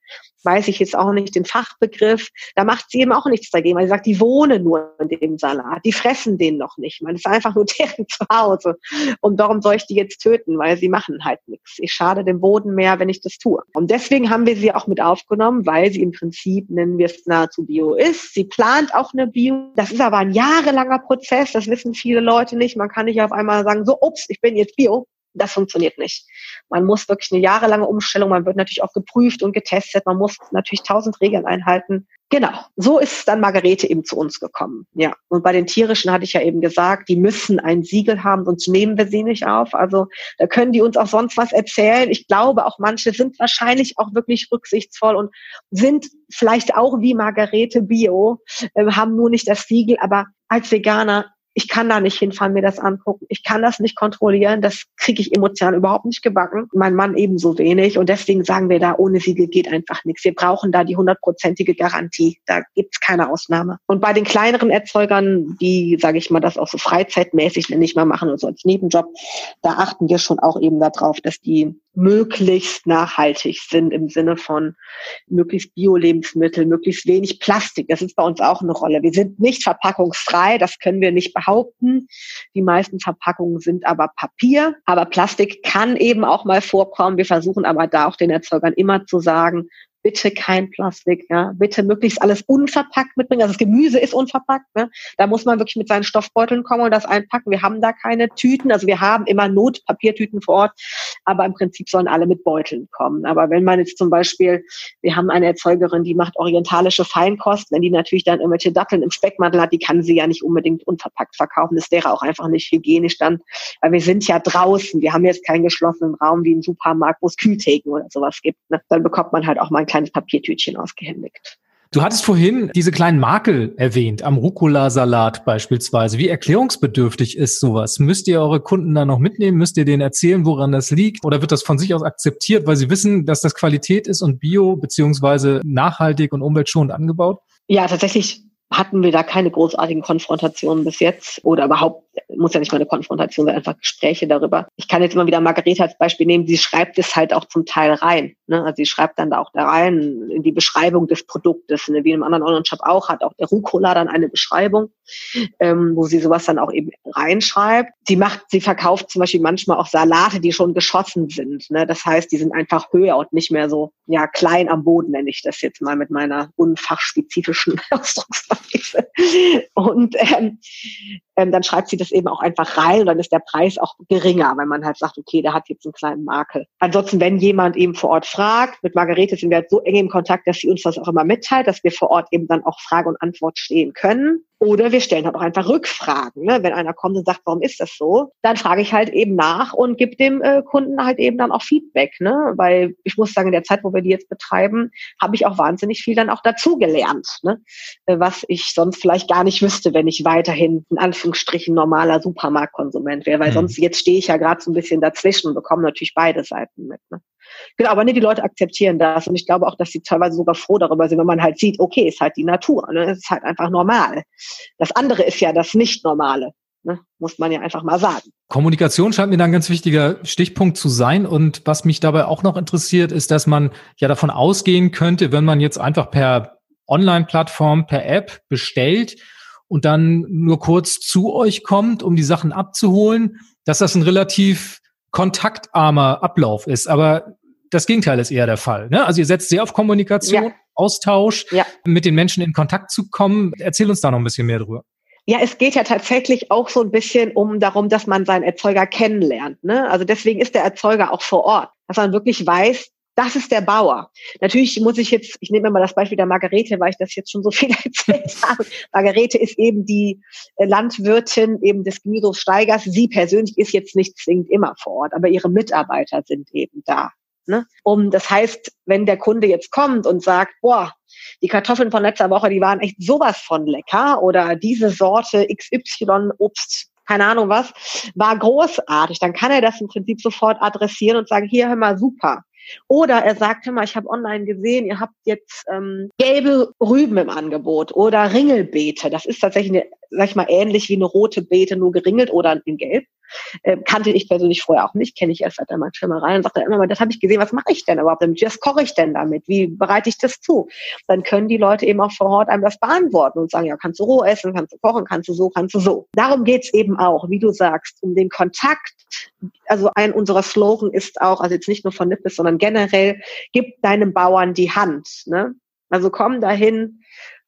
weiß ich jetzt auch nicht den Fachbegriff, da macht sie eben auch nichts dagegen, weil sie sagt, die wohnen nur in dem Salat, die fressen den noch nicht. Man ist einfach nur deren Zuhause. Und warum soll ich die jetzt töten? Weil sie machen halt nichts. Ich schade dem Boden mehr, wenn ich das tue. Und deswegen haben wir sie auch mit aufgenommen, weil sie im Prinzip, nennen wir es nahezu Bio ist. Sie plant auch eine Bio. Das ist aber ein jahrelanger Prozess, das wissen viele Leute nicht. Man kann nicht auf einmal sagen, so, ups, ich bin jetzt Bio das funktioniert nicht. Man muss wirklich eine jahrelange Umstellung, man wird natürlich auch geprüft und getestet, man muss natürlich tausend Regeln einhalten. Genau, so ist dann Margarete eben zu uns gekommen. Ja, und bei den tierischen hatte ich ja eben gesagt, die müssen ein Siegel haben, sonst nehmen wir sie nicht auf. Also da können die uns auch sonst was erzählen. Ich glaube, auch manche sind wahrscheinlich auch wirklich rücksichtsvoll und sind vielleicht auch wie Margarete Bio, äh, haben nur nicht das Siegel, aber als Veganer ich kann da nicht hinfahren, mir das angucken. Ich kann das nicht kontrollieren. Das kriege ich emotional überhaupt nicht gebacken. Mein Mann ebenso wenig. Und deswegen sagen wir da, ohne Siegel geht einfach nichts. Wir brauchen da die hundertprozentige Garantie. Da gibt's keine Ausnahme. Und bei den kleineren Erzeugern, die, sage ich mal, das auch so freizeitmäßig, ich mal, machen und so als Nebenjob, da achten wir schon auch eben darauf, dass die möglichst nachhaltig sind im Sinne von möglichst Bio-Lebensmittel, möglichst wenig Plastik. Das ist bei uns auch eine Rolle. Wir sind nicht verpackungsfrei, das können wir nicht behaupten. Die meisten Verpackungen sind aber Papier, aber Plastik kann eben auch mal vorkommen. Wir versuchen aber da auch den Erzeugern immer zu sagen, bitte kein Plastik, ja, bitte möglichst alles unverpackt mitbringen. Also das Gemüse ist unverpackt, ne? Da muss man wirklich mit seinen Stoffbeuteln kommen und das einpacken. Wir haben da keine Tüten, also wir haben immer Notpapiertüten vor Ort, aber im Prinzip sollen alle mit Beuteln kommen. Aber wenn man jetzt zum Beispiel, wir haben eine Erzeugerin, die macht orientalische Feinkost, wenn die natürlich dann irgendwelche Datteln im Speckmantel hat, die kann sie ja nicht unbedingt unverpackt verkaufen. Das wäre auch einfach nicht hygienisch dann, weil wir sind ja draußen. Wir haben jetzt keinen geschlossenen Raum wie im Supermarkt, wo es Kühltheken oder sowas gibt. Ne? Dann bekommt man halt auch mal kleines Papiertütchen ausgehändigt. Du hattest vorhin diese kleinen Makel erwähnt, am Rucola-Salat beispielsweise. Wie erklärungsbedürftig ist sowas? Müsst ihr eure Kunden da noch mitnehmen? Müsst ihr denen erzählen, woran das liegt? Oder wird das von sich aus akzeptiert, weil sie wissen, dass das Qualität ist und bio beziehungsweise nachhaltig und umweltschonend angebaut? Ja, tatsächlich hatten wir da keine großartigen Konfrontationen bis jetzt oder überhaupt, muss ja nicht mal eine Konfrontation sein, einfach Gespräche darüber. Ich kann jetzt immer wieder Margarete als Beispiel nehmen, sie schreibt es halt auch zum Teil rein. Ne? Also sie schreibt dann da auch da rein in die Beschreibung des Produktes, ne? wie in einem anderen Online-Shop auch, hat auch der Rucola dann eine Beschreibung, ähm, wo sie sowas dann auch eben reinschreibt. Sie macht, sie verkauft zum Beispiel manchmal auch Salate, die schon geschossen sind. Ne? Das heißt, die sind einfach höher und nicht mehr so ja klein am Boden, nenne ich das jetzt mal mit meiner unfachspezifischen Ausdrucksweise. Und ähm, ähm, dann schreibt sie das eben auch einfach rein und dann ist der Preis auch geringer, weil man halt sagt, okay, der hat jetzt einen kleinen Makel. Ansonsten, wenn jemand eben vor Ort fragt, mit Margarete sind wir halt so eng im Kontakt, dass sie uns das auch immer mitteilt, dass wir vor Ort eben dann auch Frage und Antwort stehen können. Oder wir stellen halt auch einfach Rückfragen. Ne? Wenn einer kommt und sagt, warum ist das so, dann frage ich halt eben nach und gebe dem äh, Kunden halt eben dann auch Feedback. Ne? Weil ich muss sagen, in der Zeit, wo wir die jetzt betreiben, habe ich auch wahnsinnig viel dann auch dazugelernt, ne? Äh, was ich sonst vielleicht gar nicht wüsste, wenn ich weiterhin in Anführungsstrichen normaler Supermarktkonsument wäre. Weil mhm. sonst jetzt stehe ich ja gerade so ein bisschen dazwischen und bekomme natürlich beide Seiten mit. Ne? Genau, aber nee, die Leute akzeptieren das und ich glaube auch, dass sie teilweise sogar froh darüber sind, wenn man halt sieht, okay, ist halt die Natur, ne? es ist halt einfach normal. Das andere ist ja das Nicht-Normale. Ne? Muss man ja einfach mal sagen. Kommunikation scheint mir dann ein ganz wichtiger Stichpunkt zu sein. Und was mich dabei auch noch interessiert, ist, dass man ja davon ausgehen könnte, wenn man jetzt einfach per Online-Plattform, per App bestellt und dann nur kurz zu euch kommt, um die Sachen abzuholen, dass das ein relativ kontaktarmer Ablauf ist. Aber das Gegenteil ist eher der Fall. Ne? Also ihr setzt sehr auf Kommunikation, ja. Austausch, ja. mit den Menschen in Kontakt zu kommen. Erzähl uns da noch ein bisschen mehr drüber. Ja, es geht ja tatsächlich auch so ein bisschen um darum, dass man seinen Erzeuger kennenlernt. Ne? Also deswegen ist der Erzeuger auch vor Ort, dass man wirklich weiß, das ist der Bauer. Natürlich muss ich jetzt, ich nehme mal das Beispiel der Margarete, weil ich das jetzt schon so viel erzählt habe. Margarete ist eben die äh, Landwirtin eben des Gemüsesteigers. Sie persönlich ist jetzt nicht zwingend immer vor Ort, aber ihre Mitarbeiter sind eben da. Ne? Um, das heißt, wenn der Kunde jetzt kommt und sagt, boah, die Kartoffeln von letzter Woche, die waren echt sowas von lecker oder diese Sorte XY Obst, keine Ahnung was, war großartig, dann kann er das im Prinzip sofort adressieren und sagen, hier hör mal super. Oder er sagt, hör mal, ich habe online gesehen, ihr habt jetzt ähm, gelbe Rüben im Angebot oder Ringelbeete. Das ist tatsächlich, eine, sag ich mal, ähnlich wie eine rote Beete, nur geringelt oder in Gelb. Äh, kannte ich persönlich vorher auch nicht, kenne ich erst seit der Schwimmerei und sagte immer mal, das habe ich gesehen, was mache ich denn überhaupt damit? Was koche ich denn damit? Wie bereite ich das zu? Dann können die Leute eben auch vor Ort einem das beantworten und sagen, ja, kannst du roh essen, kannst du kochen, kannst du so, kannst du so. Darum geht's eben auch, wie du sagst, um den Kontakt. Also ein unserer Slogan ist auch, also jetzt nicht nur von Nippes, sondern generell, gib deinem Bauern die Hand. Ne? Also komm dahin,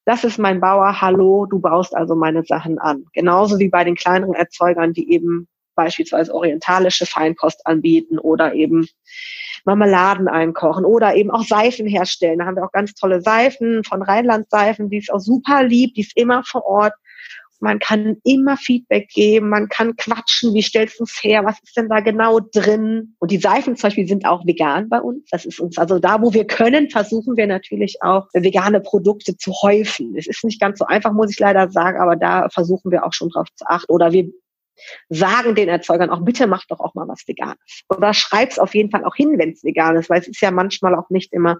das ist mein Bauer, hallo, du baust also meine Sachen an. Genauso wie bei den kleineren Erzeugern, die eben beispielsweise orientalische Feinkost anbieten oder eben Marmeladen einkochen oder eben auch Seifen herstellen. Da haben wir auch ganz tolle Seifen von Rheinland Seifen, die ist auch super lieb, die ist immer vor Ort. Man kann immer Feedback geben, man kann quatschen, wie stellst du es her, was ist denn da genau drin? Und die Seifen zum Beispiel sind auch vegan bei uns. Das ist uns, also da, wo wir können, versuchen wir natürlich auch vegane Produkte zu häufen. Es ist nicht ganz so einfach, muss ich leider sagen, aber da versuchen wir auch schon drauf zu achten. Oder wir sagen den Erzeugern auch, bitte macht doch auch mal was Veganes. Oder schreib's auf jeden Fall auch hin, wenn es vegan ist, weil es ist ja manchmal auch nicht immer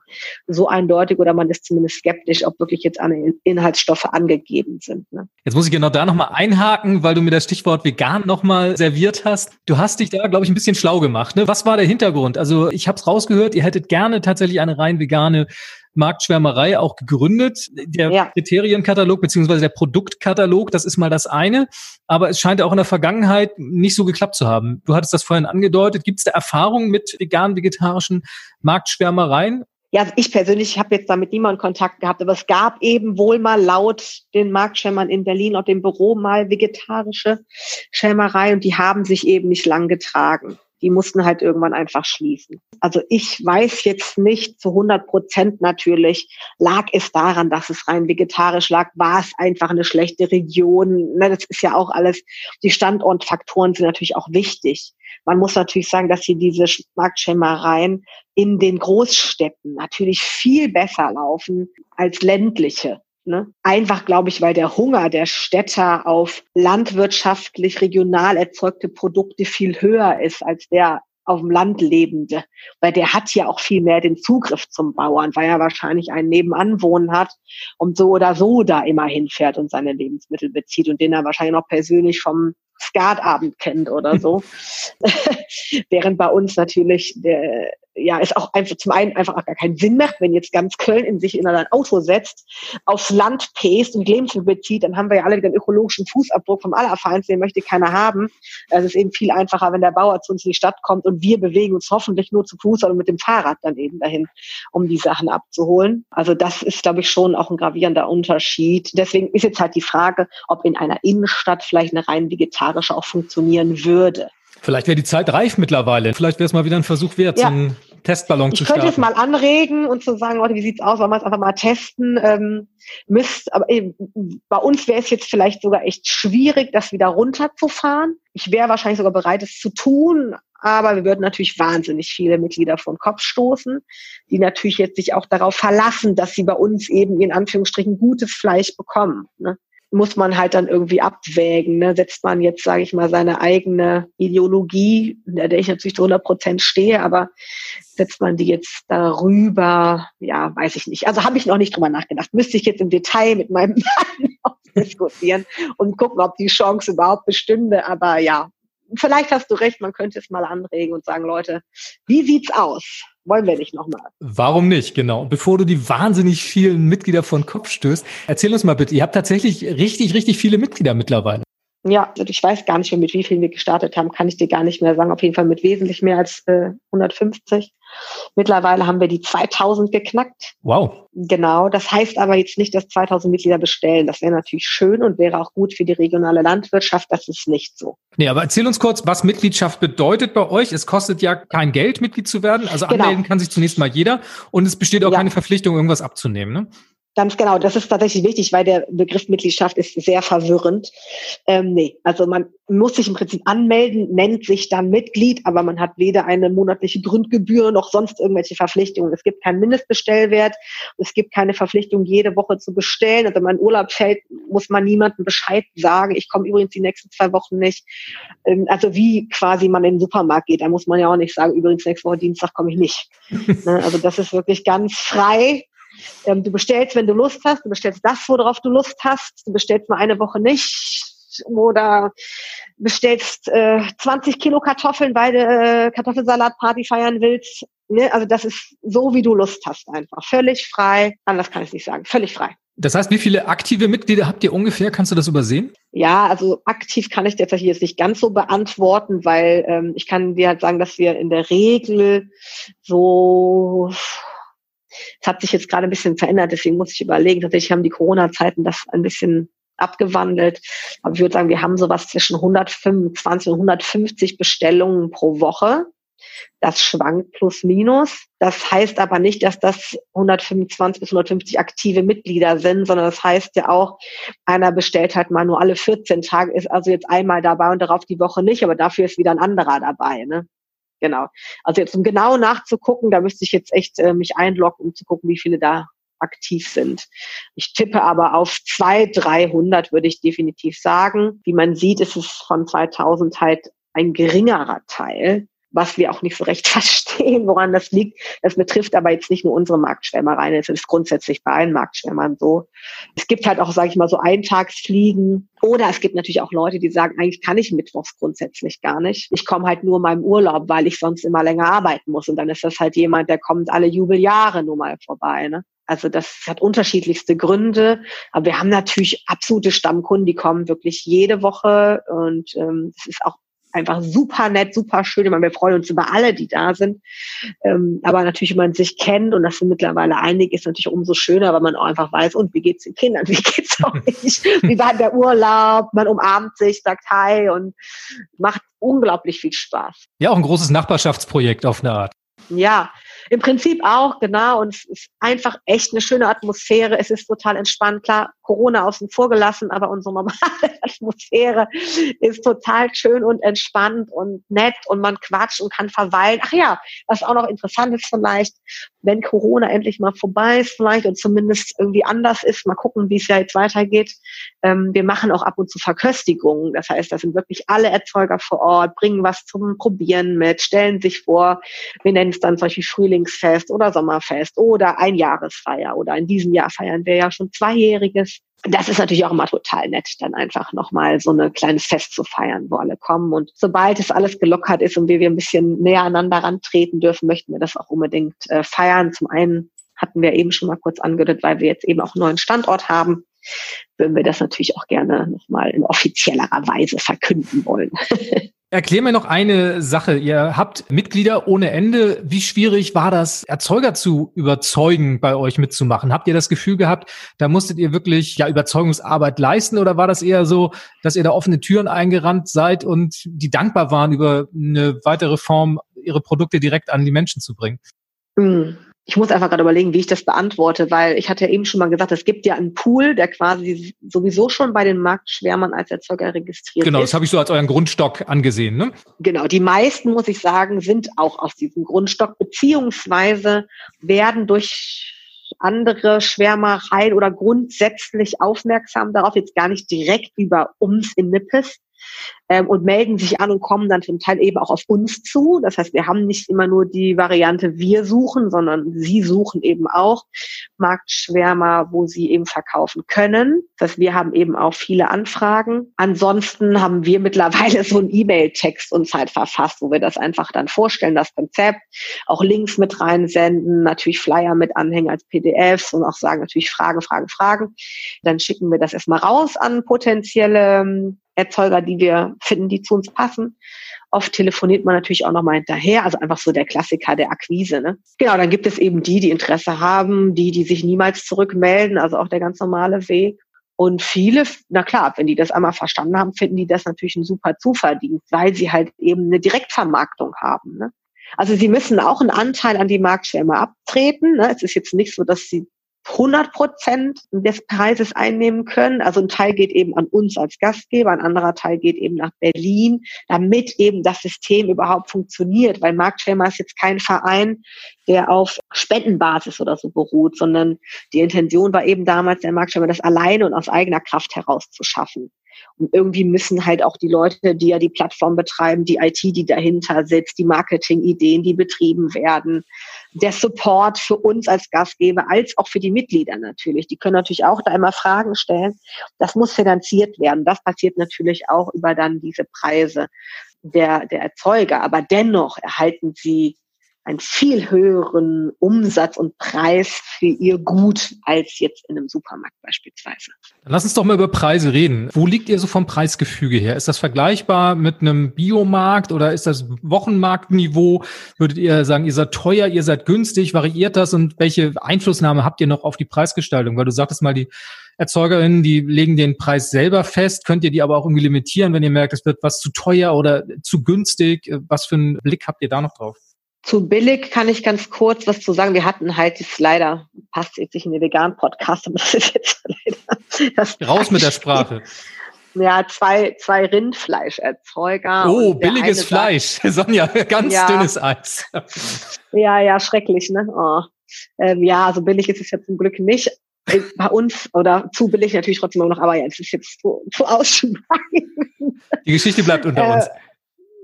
so eindeutig oder man ist zumindest skeptisch, ob wirklich jetzt alle Inhaltsstoffe angegeben sind. Ne? Jetzt muss ich genau da nochmal einhaken, weil du mir das Stichwort vegan nochmal serviert hast. Du hast dich da, glaube ich, ein bisschen schlau gemacht. Ne? Was war der Hintergrund? Also ich habe es rausgehört, ihr hättet gerne tatsächlich eine rein vegane Marktschwärmerei auch gegründet. Der ja. Kriterienkatalog beziehungsweise der Produktkatalog, das ist mal das eine. Aber es scheint auch in der Vergangenheit nicht so geklappt zu haben. Du hattest das vorhin angedeutet. Gibt es da Erfahrungen mit vegan-vegetarischen Marktschwärmereien? Ja, also ich persönlich habe jetzt damit niemanden Kontakt gehabt, aber es gab eben wohl mal laut den Marktschämmern in Berlin und dem Büro mal vegetarische Schämmerei und die haben sich eben nicht lang getragen die mussten halt irgendwann einfach schließen. Also ich weiß jetzt nicht zu 100 Prozent natürlich, lag es daran, dass es rein vegetarisch lag, war es einfach eine schlechte Region. Ne, das ist ja auch alles, die Standortfaktoren sind natürlich auch wichtig. Man muss natürlich sagen, dass hier diese Marktschämereien in den Großstädten natürlich viel besser laufen als ländliche. Ne? Einfach, glaube ich, weil der Hunger der Städter auf landwirtschaftlich regional erzeugte Produkte viel höher ist als der auf dem Land lebende, weil der hat ja auch viel mehr den Zugriff zum Bauern, weil er wahrscheinlich einen Nebenanwohnen hat und so oder so da immer hinfährt und seine Lebensmittel bezieht und den er wahrscheinlich noch persönlich vom Skatabend kennt oder so. Während bei uns natürlich der, ja, es auch einfach zum einen einfach auch gar keinen Sinn macht, wenn jetzt ganz Köln in sich in ein Auto setzt, aufs Land pest und Lebensmittel bezieht, dann haben wir ja alle wieder einen ökologischen Fußabdruck vom Allerfeinsten, den möchte keiner haben. Also es ist eben viel einfacher, wenn der Bauer zu uns in die Stadt kommt und wir bewegen uns hoffentlich nur zu Fuß oder mit dem Fahrrad dann eben dahin, um die Sachen abzuholen. Also das ist, glaube ich, schon auch ein gravierender Unterschied. Deswegen ist jetzt halt die Frage, ob in einer Innenstadt vielleicht eine rein vegetarische auch funktionieren würde. Vielleicht wäre die Zeit reif mittlerweile. Vielleicht wäre es mal wieder ein Versuch wert, ja. so einen Testballon ich zu starten. Ich könnte es mal anregen und zu sagen, Leute, wie sieht's aus? Wollen wir es einfach mal testen? Ähm, müsst, aber eben, bei uns wäre es jetzt vielleicht sogar echt schwierig, das wieder runterzufahren. Ich wäre wahrscheinlich sogar bereit, es zu tun, aber wir würden natürlich wahnsinnig viele Mitglieder vom Kopf stoßen, die natürlich jetzt sich auch darauf verlassen, dass sie bei uns eben in Anführungsstrichen gutes Fleisch bekommen. Ne? Muss man halt dann irgendwie abwägen. Ne? Setzt man jetzt, sage ich mal, seine eigene Ideologie, in der ich natürlich zu 100 Prozent stehe, aber setzt man die jetzt darüber? Ja, weiß ich nicht. Also habe ich noch nicht drüber nachgedacht. Müsste ich jetzt im Detail mit meinem Mann diskutieren und gucken, ob die Chance überhaupt bestünde. Aber ja, vielleicht hast du recht, man könnte es mal anregen und sagen, Leute, wie sieht's aus? Wollen wir nicht nochmal. Warum nicht, genau. Bevor du die wahnsinnig vielen Mitglieder von Kopf stößt, erzähl uns mal bitte, ihr habt tatsächlich richtig, richtig viele Mitglieder mittlerweile. Ja, also ich weiß gar nicht mehr, mit wie vielen wir gestartet haben, kann ich dir gar nicht mehr sagen. Auf jeden Fall mit wesentlich mehr als äh, 150. Mittlerweile haben wir die 2000 geknackt. Wow. Genau. Das heißt aber jetzt nicht, dass 2000 Mitglieder bestellen. Das wäre natürlich schön und wäre auch gut für die regionale Landwirtschaft. Das ist nicht so. Nee, aber erzähl uns kurz, was Mitgliedschaft bedeutet bei euch. Es kostet ja kein Geld, Mitglied zu werden. Also genau. anmelden kann sich zunächst mal jeder und es besteht auch ja. keine Verpflichtung, irgendwas abzunehmen. Ne? Ganz genau, das ist tatsächlich wichtig, weil der Begriff Mitgliedschaft ist sehr verwirrend. Ähm, nee, also man muss sich im Prinzip anmelden, nennt sich dann Mitglied, aber man hat weder eine monatliche Grundgebühr noch sonst irgendwelche Verpflichtungen. Es gibt keinen Mindestbestellwert, es gibt keine Verpflichtung, jede Woche zu bestellen. Also wenn man Urlaub fällt, muss man niemandem Bescheid sagen. Ich komme übrigens die nächsten zwei Wochen nicht. Ähm, also wie quasi man in den Supermarkt geht, da muss man ja auch nicht sagen, übrigens nächste Woche Dienstag komme ich nicht. ne? Also das ist wirklich ganz frei du bestellst, wenn du Lust hast, du bestellst das, worauf du Lust hast, du bestellst mal eine Woche nicht oder bestellst äh, 20 Kilo Kartoffeln, weil du äh, Kartoffelsalatparty feiern willst. Ne? Also das ist so, wie du Lust hast einfach. Völlig frei. Anders kann ich nicht sagen. Völlig frei. Das heißt, wie viele aktive Mitglieder habt ihr ungefähr? Kannst du das übersehen? Ja, also aktiv kann ich tatsächlich jetzt nicht ganz so beantworten, weil ähm, ich kann dir halt sagen, dass wir in der Regel so es hat sich jetzt gerade ein bisschen verändert, deswegen muss ich überlegen. Tatsächlich haben die Corona-Zeiten das ein bisschen abgewandelt. Aber ich würde sagen, wir haben sowas zwischen 125 und 150 Bestellungen pro Woche. Das schwankt plus minus. Das heißt aber nicht, dass das 125 bis 150 aktive Mitglieder sind, sondern das heißt ja auch, einer bestellt halt mal nur alle 14 Tage, ist also jetzt einmal dabei und darauf die Woche nicht, aber dafür ist wieder ein anderer dabei. Ne? Genau. Also jetzt um genau nachzugucken, da müsste ich jetzt echt äh, mich einloggen, um zu gucken, wie viele da aktiv sind. Ich tippe aber auf zwei, 300 würde ich definitiv sagen. Wie man sieht, ist es von 2000 halt ein geringerer Teil was wir auch nicht so recht verstehen, woran das liegt. Das betrifft aber jetzt nicht nur unsere Marktschwärmereien, es ist grundsätzlich bei allen Marktschwärmern so. Es gibt halt auch, sage ich mal, so Eintagsfliegen oder es gibt natürlich auch Leute, die sagen, eigentlich kann ich mittwochs grundsätzlich gar nicht. Ich komme halt nur in meinem Urlaub, weil ich sonst immer länger arbeiten muss. Und dann ist das halt jemand, der kommt alle Jubeljahre nur mal vorbei. Ne? Also das hat unterschiedlichste Gründe, aber wir haben natürlich absolute Stammkunden, die kommen wirklich jede Woche und ähm, es ist auch einfach super nett, super schön. Meine, wir freuen uns über alle, die da sind. Ähm, aber natürlich, wenn man sich kennt und das sind mittlerweile einige, ist natürlich umso schöner, weil man auch einfach weiß, und wie geht's den Kindern, wie geht's euch, wie war der Urlaub, man umarmt sich, sagt Hi und macht unglaublich viel Spaß. Ja, auch ein großes Nachbarschaftsprojekt auf eine Art. Ja, im Prinzip auch, genau. Und es ist einfach echt eine schöne Atmosphäre. Es ist total entspannt. Klar, Corona außen vor gelassen, aber unsere normale Atmosphäre ist total schön und entspannt und nett und man quatscht und kann verweilen. Ach ja, was auch noch interessant ist vielleicht, wenn Corona endlich mal vorbei ist vielleicht und zumindest irgendwie anders ist, mal gucken, wie es ja jetzt weitergeht. Ähm, wir machen auch ab und zu Verköstigungen. Das heißt, da sind wirklich alle Erzeuger vor Ort, bringen was zum Probieren mit, stellen sich vor. Wir nennen es dann solche Frühlingsfest oder Sommerfest oder ein Jahresfeier oder in diesem Jahr feiern wir ja schon zweijähriges das ist natürlich auch immer total nett, dann einfach nochmal so ein kleines Fest zu feiern, wo alle kommen. Und sobald es alles gelockert ist und wir, wir ein bisschen näher aneinander rantreten dürfen, möchten wir das auch unbedingt äh, feiern. Zum einen hatten wir eben schon mal kurz angedeutet, weil wir jetzt eben auch einen neuen Standort haben, würden wir das natürlich auch gerne nochmal in offiziellerer Weise verkünden wollen. Erklär mir noch eine Sache. Ihr habt Mitglieder ohne Ende. Wie schwierig war das, Erzeuger zu überzeugen, bei euch mitzumachen? Habt ihr das Gefühl gehabt, da musstet ihr wirklich ja Überzeugungsarbeit leisten oder war das eher so, dass ihr da offene Türen eingerannt seid und die dankbar waren, über eine weitere Form ihre Produkte direkt an die Menschen zu bringen? Ich muss einfach gerade überlegen, wie ich das beantworte, weil ich hatte ja eben schon mal gesagt, es gibt ja einen Pool, der quasi sowieso schon bei den Marktschwärmern als Erzeuger registriert genau, ist. Genau, das habe ich so als euren Grundstock angesehen. Ne? Genau, die meisten, muss ich sagen, sind auch aus diesem Grundstock, beziehungsweise werden durch andere Schwärmereien oder grundsätzlich aufmerksam darauf, jetzt gar nicht direkt über uns in Nippes, ähm, und melden sich an und kommen dann zum Teil eben auch auf uns zu. Das heißt, wir haben nicht immer nur die Variante wir suchen, sondern sie suchen eben auch Marktschwärmer, wo sie eben verkaufen können. Das heißt, wir haben eben auch viele Anfragen. Ansonsten haben wir mittlerweile so einen E-Mail-Text uns halt verfasst, wo wir das einfach dann vorstellen, das Konzept, auch Links mit reinsenden, natürlich Flyer mit anhängen als PDFs und auch sagen natürlich Fragen, Fragen, Fragen. Dann schicken wir das erstmal raus an potenzielle ähm, Erzeuger, die wir finden, die zu uns passen. Oft telefoniert man natürlich auch nochmal hinterher, also einfach so der Klassiker der Akquise. Ne? Genau, dann gibt es eben die, die Interesse haben, die, die sich niemals zurückmelden, also auch der ganz normale Weg. Und viele, na klar, wenn die das einmal verstanden haben, finden die das natürlich ein super Zuverdienst, weil sie halt eben eine Direktvermarktung haben. Ne? Also sie müssen auch einen Anteil an die Marktschwärme abtreten. Ne? Es ist jetzt nicht so, dass sie 100 Prozent des Preises einnehmen können. Also ein Teil geht eben an uns als Gastgeber, ein anderer Teil geht eben nach Berlin, damit eben das System überhaupt funktioniert. Weil Marktschwärmer ist jetzt kein Verein, der auf Spendenbasis oder so beruht, sondern die Intention war eben damals der Marktschwärmer, das alleine und aus eigener Kraft heraus zu schaffen. Und irgendwie müssen halt auch die Leute, die ja die Plattform betreiben, die IT, die dahinter sitzt, die Marketingideen, die betrieben werden, der Support für uns als Gastgeber, als auch für die Mitglieder natürlich. Die können natürlich auch da immer Fragen stellen. Das muss finanziert werden. Das passiert natürlich auch über dann diese Preise der, der Erzeuger. Aber dennoch erhalten sie einen viel höheren Umsatz und Preis für ihr Gut als jetzt in einem Supermarkt beispielsweise. Dann lass uns doch mal über Preise reden. Wo liegt ihr so vom Preisgefüge her? Ist das vergleichbar mit einem Biomarkt oder ist das Wochenmarktniveau? Würdet ihr sagen, ihr seid teuer, ihr seid günstig? Variiert das und welche Einflussnahme habt ihr noch auf die Preisgestaltung? Weil du sagtest mal, die Erzeugerinnen, die legen den Preis selber fest. Könnt ihr die aber auch irgendwie limitieren, wenn ihr merkt, es wird was zu teuer oder zu günstig? Was für einen Blick habt ihr da noch drauf? Zu billig kann ich ganz kurz was zu sagen. Wir hatten halt jetzt leider, passt jetzt nicht in den veganen Podcast, aber das ist jetzt leider das Raus mit der Sprache. Ja, zwei, zwei Rindfleischerzeuger. Oh, billiges Fleisch. Sonja, ganz ja. dünnes Eis. ja, ja, schrecklich, ne? Oh. Ähm, ja, so billig ist es ja zum Glück nicht. Äh, bei uns, oder zu billig natürlich trotzdem noch, aber ja, es ist jetzt zu, zu ausschweigend. Die Geschichte bleibt unter äh, uns.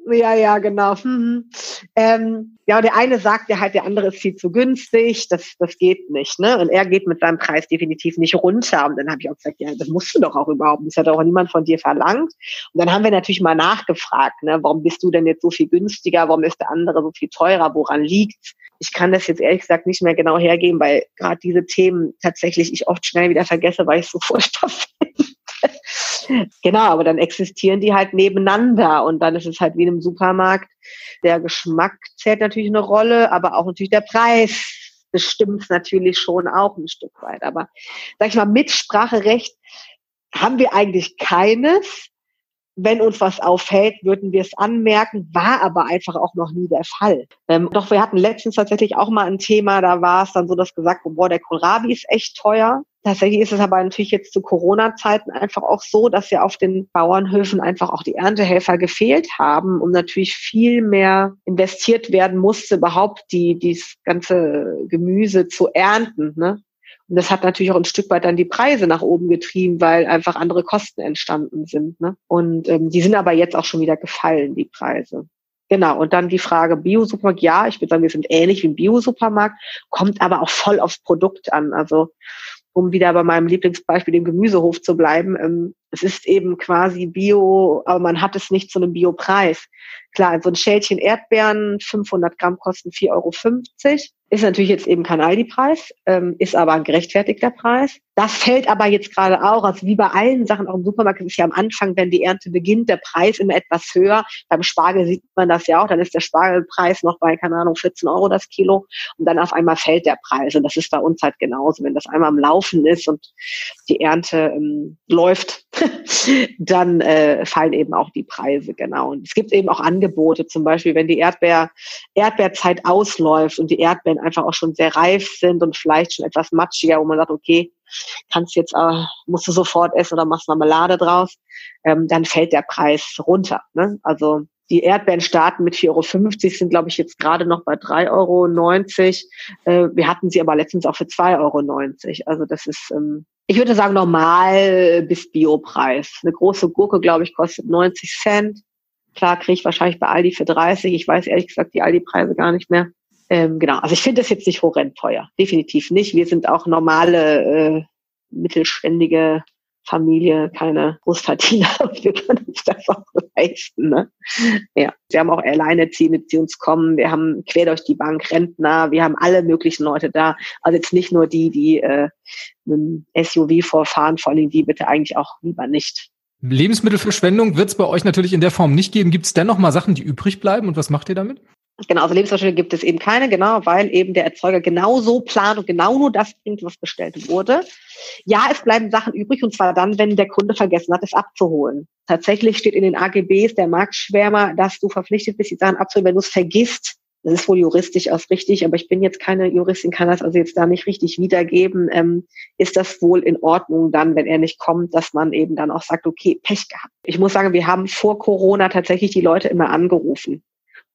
Ja, ja, genau. Mhm. Ähm, ja, der eine sagt ja halt, der andere ist viel zu günstig, das, das geht nicht. Ne? Und er geht mit seinem Preis definitiv nicht runter. Und dann habe ich auch gesagt, ja, das musst du doch auch überhaupt. Das hat auch niemand von dir verlangt. Und dann haben wir natürlich mal nachgefragt, ne? warum bist du denn jetzt so viel günstiger, warum ist der andere so viel teurer, woran liegt's? Ich kann das jetzt ehrlich gesagt nicht mehr genau hergeben, weil gerade diese Themen tatsächlich ich oft schnell wieder vergesse, weil ich so furchtbar finde. Genau, aber dann existieren die halt nebeneinander und dann ist es halt wie in einem Supermarkt. Der Geschmack zählt natürlich eine Rolle, aber auch natürlich der Preis bestimmt natürlich schon auch ein Stück weit. Aber sag ich mal, Mitspracherecht haben wir eigentlich keines wenn uns was auffällt, würden wir es anmerken, war aber einfach auch noch nie der Fall. Ähm, doch wir hatten letztens tatsächlich auch mal ein Thema, da war es dann so, dass gesagt wurde, boah, der Kohlrabi ist echt teuer. Tatsächlich ist es aber natürlich jetzt zu Corona-Zeiten einfach auch so, dass ja auf den Bauernhöfen einfach auch die Erntehelfer gefehlt haben und natürlich viel mehr investiert werden musste, überhaupt die, dieses ganze Gemüse zu ernten. Ne? Und das hat natürlich auch ein Stück weit dann die Preise nach oben getrieben, weil einfach andere Kosten entstanden sind. Ne? Und ähm, die sind aber jetzt auch schon wieder gefallen, die Preise. Genau, und dann die Frage Bio-Supermarkt. Ja, ich würde sagen, wir sind ähnlich wie ein Bio-Supermarkt, kommt aber auch voll aufs Produkt an. Also um wieder bei meinem Lieblingsbeispiel, dem Gemüsehof zu bleiben, ähm, es ist eben quasi Bio, aber man hat es nicht zu einem Biopreis. Klar, so ein Schälchen Erdbeeren, 500 Gramm kosten 4,50 Euro. Ist natürlich jetzt eben kein Aldi-Preis, ähm, ist aber ein gerechtfertigter Preis. Das fällt aber jetzt gerade auch, also wie bei allen Sachen auch im Supermarkt, ist ja am Anfang, wenn die Ernte beginnt, der Preis immer etwas höher. Beim Spargel sieht man das ja auch, dann ist der Spargelpreis noch bei, keine Ahnung, 14 Euro das Kilo und dann auf einmal fällt der Preis. Und das ist bei uns halt genauso. Wenn das einmal am Laufen ist und die Ernte ähm, läuft, dann äh, fallen eben auch die Preise, genau. Und es gibt eben auch Angebote, zum Beispiel, wenn die Erdbeer, Erdbeerzeit ausläuft und die Erdbeeren einfach auch schon sehr reif sind und vielleicht schon etwas matschiger, wo man sagt, okay, kannst jetzt, äh, musst du sofort essen oder machst Marmelade draus, ähm, dann fällt der Preis runter. Ne? Also die Erdbeeren starten mit 4,50 Euro, sind, glaube ich, jetzt gerade noch bei 3,90 Euro. Äh, wir hatten sie aber letztens auch für 2,90 Euro. Also das ist, ähm, ich würde sagen, normal bis Biopreis. Eine große Gurke, glaube ich, kostet 90 Cent. Klar, kriege ich wahrscheinlich bei Aldi für 30. Ich weiß ehrlich gesagt die Aldi-Preise gar nicht mehr. Ähm, genau, also ich finde das jetzt nicht horrend teuer. Definitiv nicht. Wir sind auch normale, äh, mittelständige Familie, keine Großverdiener wir können uns das auch leisten. Ne? Ja, wir haben auch Alleinerziehende, die uns kommen. Wir haben quer durch die Bank Rentner. Wir haben alle möglichen Leute da. Also jetzt nicht nur die, die äh, mit einem SUV vorfahren, vor allem die bitte eigentlich auch lieber nicht. Lebensmittelverschwendung wird es bei euch natürlich in der Form nicht geben. Gibt es dennoch mal Sachen, die übrig bleiben und was macht ihr damit? Genau, also Lebensmittel gibt es eben keine, genau, weil eben der Erzeuger genau so plant und genau nur das bringt, was bestellt wurde. Ja, es bleiben Sachen übrig und zwar dann, wenn der Kunde vergessen hat, es abzuholen. Tatsächlich steht in den AGBs der Marktschwärmer, dass du verpflichtet bist, die Sachen abzuholen, wenn du es vergisst. Das ist wohl juristisch auch richtig, aber ich bin jetzt keine Juristin, kann das also jetzt da nicht richtig wiedergeben. Ähm, ist das wohl in Ordnung dann, wenn er nicht kommt, dass man eben dann auch sagt, okay, Pech gehabt. Ich muss sagen, wir haben vor Corona tatsächlich die Leute immer angerufen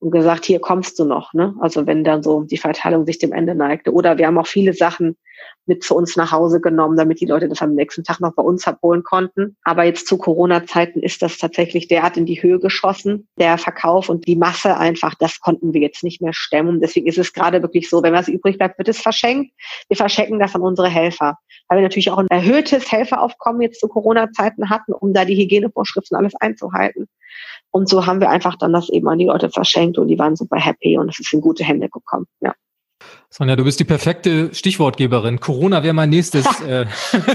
und gesagt, hier kommst du noch. Ne? Also wenn dann so die Verteilung sich dem Ende neigte. Oder wir haben auch viele Sachen mit zu uns nach Hause genommen, damit die Leute das am nächsten Tag noch bei uns abholen konnten. Aber jetzt zu Corona-Zeiten ist das tatsächlich derart in die Höhe geschossen, der Verkauf und die Masse einfach, das konnten wir jetzt nicht mehr stemmen. Deswegen ist es gerade wirklich so, wenn was übrig bleibt, wird es verschenkt. Wir verschenken das an unsere Helfer. Weil wir natürlich auch ein erhöhtes Helferaufkommen jetzt zu Corona-Zeiten hatten, um da die Hygienevorschriften alles einzuhalten. Und so haben wir einfach dann das eben an die Leute verschenkt und die waren super happy und es ist in gute Hände gekommen. Ja. Sonja, du bist die perfekte Stichwortgeberin. Corona wäre mein nächstes äh,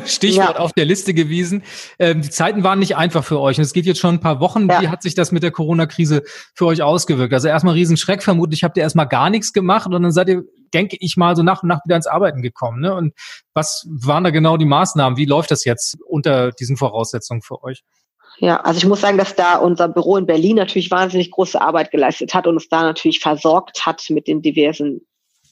Stichwort ja. auf der Liste gewesen. Ähm, die Zeiten waren nicht einfach für euch und es geht jetzt schon ein paar Wochen. Ja. Wie hat sich das mit der Corona-Krise für euch ausgewirkt? Also erstmal Riesenschreck, vermutlich habt ihr erstmal gar nichts gemacht und dann seid ihr, denke ich mal, so nach und nach wieder ins Arbeiten gekommen. Ne? Und was waren da genau die Maßnahmen? Wie läuft das jetzt unter diesen Voraussetzungen für euch? Ja, also ich muss sagen, dass da unser Büro in Berlin natürlich wahnsinnig große Arbeit geleistet hat und uns da natürlich versorgt hat mit den diversen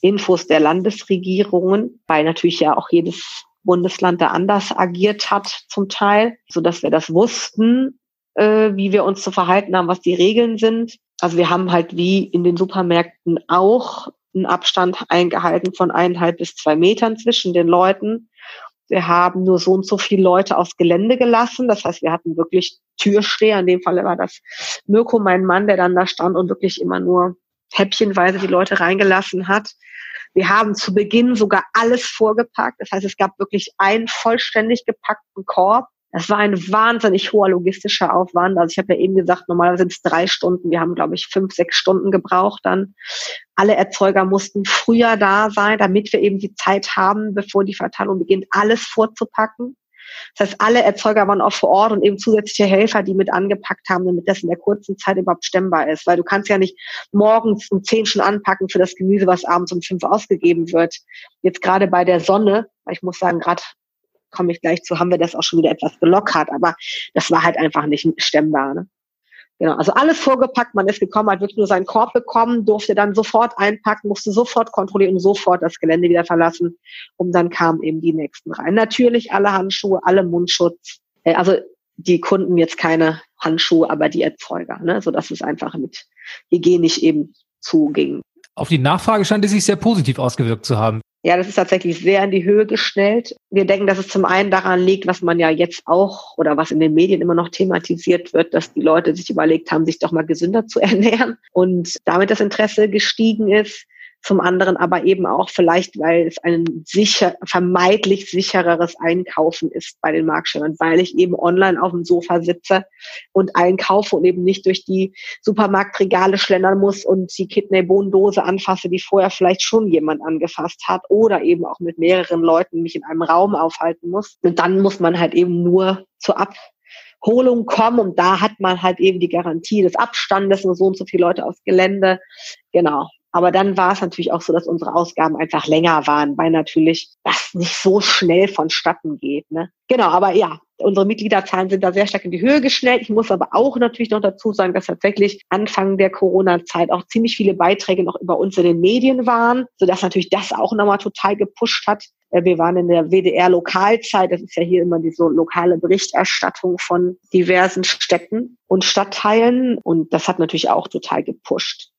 Infos der Landesregierungen, weil natürlich ja auch jedes Bundesland da anders agiert hat zum Teil, so dass wir das wussten, äh, wie wir uns zu verhalten haben, was die Regeln sind. Also wir haben halt wie in den Supermärkten auch einen Abstand eingehalten von eineinhalb bis zwei Metern zwischen den Leuten. Wir haben nur so und so viele Leute aufs Gelände gelassen. Das heißt, wir hatten wirklich Türsteher. In dem Fall war das Mirko, mein Mann, der dann da stand und wirklich immer nur häppchenweise die Leute reingelassen hat. Wir haben zu Beginn sogar alles vorgepackt. Das heißt, es gab wirklich einen vollständig gepackten Korb das war ein wahnsinnig hoher logistischer Aufwand. Also ich habe ja eben gesagt, normalerweise sind es drei Stunden. Wir haben, glaube ich, fünf, sechs Stunden gebraucht dann. Alle Erzeuger mussten früher da sein, damit wir eben die Zeit haben, bevor die Verteilung beginnt, alles vorzupacken. Das heißt, alle Erzeuger waren auch vor Ort und eben zusätzliche Helfer, die mit angepackt haben, damit das in der kurzen Zeit überhaupt stemmbar ist. Weil du kannst ja nicht morgens um zehn schon anpacken für das Gemüse, was abends um fünf ausgegeben wird. Jetzt gerade bei der Sonne, weil ich muss sagen, gerade komme ich gleich zu, haben wir das auch schon wieder etwas gelockert, aber das war halt einfach nicht stemmbar. Ne? Genau, also alles vorgepackt, man ist gekommen, hat wirklich nur seinen Korb bekommen, durfte dann sofort einpacken, musste sofort kontrollieren und sofort das Gelände wieder verlassen. Und dann kamen eben die nächsten rein. Natürlich alle Handschuhe, alle Mundschutz. Äh, also die Kunden jetzt keine Handschuhe, aber die Erzeuger, ne? so dass es einfach mit hygienisch eben zuging. Auf die Nachfrage scheint es sich sehr positiv ausgewirkt zu haben. Ja, das ist tatsächlich sehr in die Höhe gestellt. Wir denken, dass es zum einen daran liegt, was man ja jetzt auch oder was in den Medien immer noch thematisiert wird, dass die Leute sich überlegt haben, sich doch mal gesünder zu ernähren und damit das Interesse gestiegen ist zum anderen aber eben auch vielleicht, weil es ein sicher, vermeidlich sichereres Einkaufen ist bei den Marktschirmern, weil ich eben online auf dem Sofa sitze und einkaufe und eben nicht durch die Supermarktregale schlendern muss und die Kidney-Bohndose anfasse, die vorher vielleicht schon jemand angefasst hat oder eben auch mit mehreren Leuten mich in einem Raum aufhalten muss. Und dann muss man halt eben nur zur Ab Holung kommen und da hat man halt eben die Garantie des Abstandes und so und so viele Leute aufs Gelände. Genau. Aber dann war es natürlich auch so, dass unsere Ausgaben einfach länger waren, weil natürlich das nicht so schnell vonstatten geht. Ne? Genau, aber ja, unsere Mitgliederzahlen sind da sehr stark in die Höhe geschnellt. Ich muss aber auch natürlich noch dazu sagen, dass tatsächlich Anfang der Corona-Zeit auch ziemlich viele Beiträge noch über uns in den Medien waren, sodass natürlich das auch nochmal total gepusht hat. Äh, wir waren in der WDR-Lokalzeit, das ist ja hier immer diese lokale Berichterstattung von diversen Städten und Stadtteilen und das hat natürlich auch total gepusht.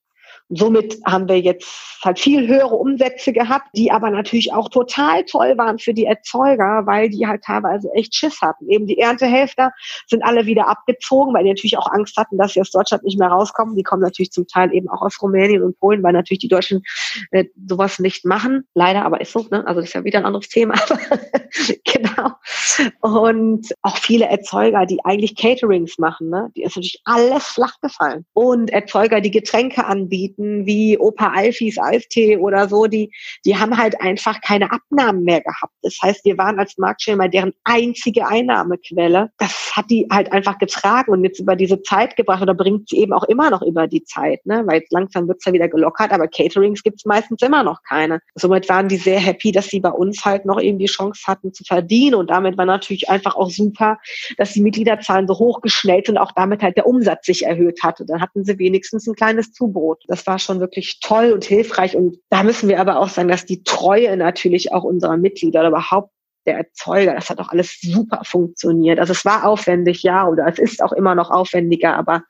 Somit haben wir jetzt halt viel höhere Umsätze gehabt, die aber natürlich auch total toll waren für die Erzeuger, weil die halt teilweise echt Schiss hatten. Eben die Erntehälfter sind alle wieder abgezogen, weil die natürlich auch Angst hatten, dass sie aus Deutschland nicht mehr rauskommen. Die kommen natürlich zum Teil eben auch aus Rumänien und Polen, weil natürlich die Deutschen äh, sowas nicht machen. Leider, aber ist so, ne? Also das ist ja wieder ein anderes Thema. genau. Und auch viele Erzeuger, die eigentlich Caterings machen, ne? Die ist natürlich alles flach gefallen. Und Erzeuger, die Getränke anbieten, Marken wie Opa Alfis Eistee oder so, die, die haben halt einfach keine Abnahmen mehr gehabt. Das heißt, wir waren als Marktschirmer deren einzige Einnahmequelle. Das hat die halt einfach getragen und jetzt über diese Zeit gebracht oder bringt sie eben auch immer noch über die Zeit, ne? weil jetzt langsam wird's ja wieder gelockert, aber Caterings gibt's meistens immer noch keine. Somit waren die sehr happy, dass sie bei uns halt noch eben die Chance hatten zu verdienen und damit war natürlich einfach auch super, dass die Mitgliederzahlen so hochgeschnellt sind, auch damit halt der Umsatz sich erhöht hatte. Dann hatten sie wenigstens ein kleines Zubrot. Das war schon wirklich toll und hilfreich. Und da müssen wir aber auch sagen, dass die Treue natürlich auch unserer Mitglieder oder überhaupt der Erzeuger, das hat auch alles super funktioniert. Also es war aufwendig, ja, oder es ist auch immer noch aufwendiger, aber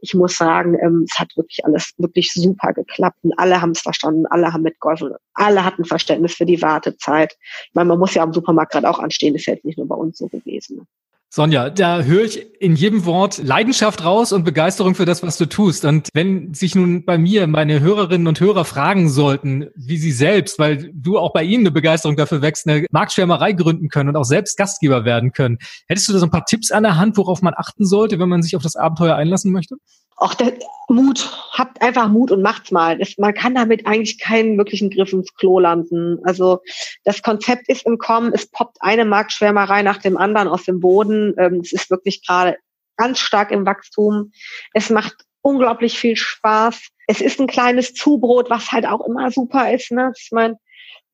ich muss sagen, ähm, es hat wirklich alles wirklich super geklappt und alle haben es verstanden, alle haben mitgeholfen, alle hatten Verständnis für die Wartezeit. Ich meine, man muss ja am Supermarkt gerade auch anstehen, das ist jetzt nicht nur bei uns so gewesen. Sonja, da höre ich in jedem Wort Leidenschaft raus und Begeisterung für das, was du tust. Und wenn sich nun bei mir meine Hörerinnen und Hörer fragen sollten, wie sie selbst, weil du auch bei ihnen eine Begeisterung dafür wächst, eine Marktschwärmerei gründen können und auch selbst Gastgeber werden können, hättest du da so ein paar Tipps an der Hand, worauf man achten sollte, wenn man sich auf das Abenteuer einlassen möchte? Auch der Mut, habt einfach Mut und macht's mal. Das, man kann damit eigentlich keinen wirklichen Griff ins Klo landen. Also das Konzept ist im Kommen, es poppt eine Marktschwärmerei nach dem anderen aus dem Boden. Ähm, es ist wirklich gerade ganz stark im Wachstum. Es macht unglaublich viel Spaß. Es ist ein kleines Zubrot, was halt auch immer super ist. Ne? Ich meine,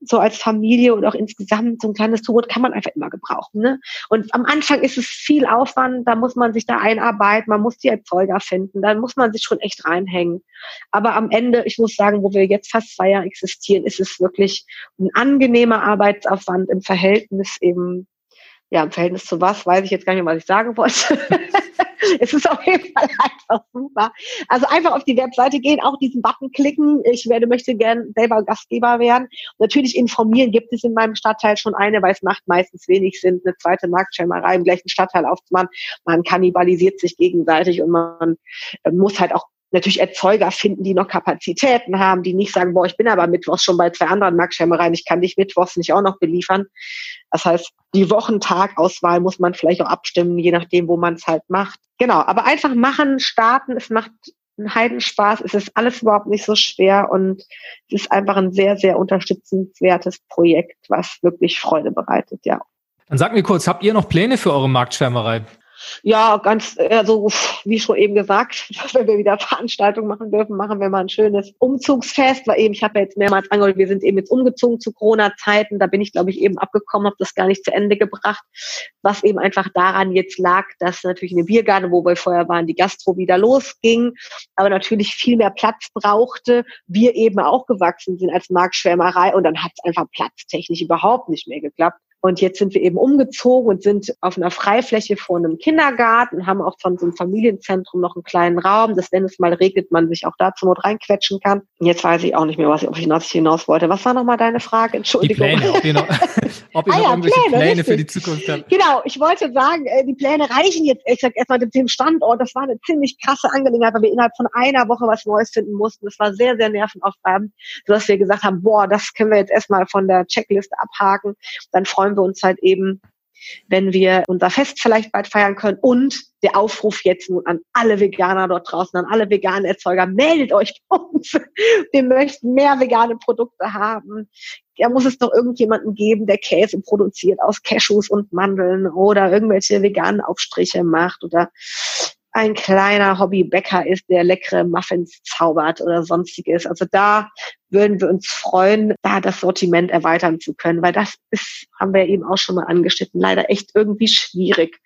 so als Familie und auch insgesamt so ein kleines Zubrot kann man einfach immer gebrauchen. Ne? Und am Anfang ist es viel Aufwand, da muss man sich da einarbeiten, man muss die Erzeuger finden, da muss man sich schon echt reinhängen. Aber am Ende, ich muss sagen, wo wir jetzt fast zwei Jahre existieren, ist es wirklich ein angenehmer Arbeitsaufwand im Verhältnis eben ja, im Verhältnis zu was, weiß ich jetzt gar nicht mehr, was ich sagen wollte. es ist auf jeden Fall einfach super. Also einfach auf die Webseite gehen, auch diesen Button klicken. Ich werde, möchte gern selber Gastgeber werden. natürlich informieren gibt es in meinem Stadtteil schon eine, weil es macht meistens wenig Sinn, eine zweite Marktschirmerei im gleichen Stadtteil aufzumachen. Man kannibalisiert sich gegenseitig und man äh, muss halt auch natürlich Erzeuger finden, die noch Kapazitäten haben, die nicht sagen, boah, ich bin aber mittwochs schon bei zwei anderen Marktschirmereien, ich kann dich mittwochs nicht auch noch beliefern. Das heißt, die Wochentagauswahl muss man vielleicht auch abstimmen, je nachdem, wo man es halt macht. Genau, aber einfach machen, starten, es macht einen Heidenspaß, es ist alles überhaupt nicht so schwer und es ist einfach ein sehr, sehr unterstützenswertes Projekt, was wirklich Freude bereitet, ja. Dann sag mir kurz, habt ihr noch Pläne für eure Marktschwärmerei? Ja, ganz, also wie schon eben gesagt, wenn wir wieder Veranstaltungen machen dürfen, machen wir mal ein schönes Umzugsfest, weil eben, ich habe ja jetzt mehrmals angehört, wir sind eben jetzt umgezogen zu Corona-Zeiten, da bin ich, glaube ich, eben abgekommen, habe das gar nicht zu Ende gebracht, was eben einfach daran jetzt lag, dass natürlich in dem Biergarten, wo wir vorher waren, die Gastro wieder losging, aber natürlich viel mehr Platz brauchte, wir eben auch gewachsen sind als Marktschwärmerei und dann hat es einfach platztechnisch überhaupt nicht mehr geklappt. Und jetzt sind wir eben umgezogen und sind auf einer Freifläche vor einem Kindergarten, haben auch von so einem Familienzentrum noch einen kleinen Raum, dass wenn es mal regnet, man sich auch da zur Not reinquetschen kann. Und jetzt weiß ich auch nicht mehr, was ich, ob ich hinaus, hinaus wollte. Was war nochmal deine Frage? Entschuldigung. Die Pläne, ob ihr noch, ob ihr ah, noch ja, irgendwelche Pläne, Pläne für die Zukunft habt. Genau, ich wollte sagen, äh, die Pläne reichen jetzt, ich sag erstmal dem Standort. Das war eine ziemlich krasse Angelegenheit, weil wir innerhalb von einer Woche was Neues finden mussten. Das war sehr, sehr nervenaufreibend, sodass wir gesagt haben, boah, das können wir jetzt erstmal von der Checkliste abhaken. Dann freuen wir uns halt eben, wenn wir unser Fest vielleicht bald feiern können und der Aufruf jetzt nun an alle Veganer dort draußen, an alle veganen Erzeuger, meldet euch bei uns. Wir möchten mehr vegane Produkte haben. Ja, muss es doch irgendjemanden geben, der Käse produziert aus Cashews und Mandeln oder irgendwelche veganen Aufstriche macht oder ein kleiner Hobbybäcker ist, der leckere Muffins zaubert oder sonstiges. Also da würden wir uns freuen, da das Sortiment erweitern zu können, weil das ist, haben wir eben auch schon mal angeschnitten, leider echt irgendwie schwierig.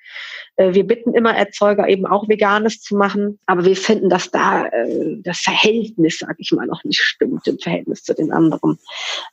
Äh, wir bitten immer Erzeuger eben auch Veganes zu machen, aber wir finden, dass da äh, das Verhältnis, sag ich mal, noch nicht stimmt im Verhältnis zu den anderen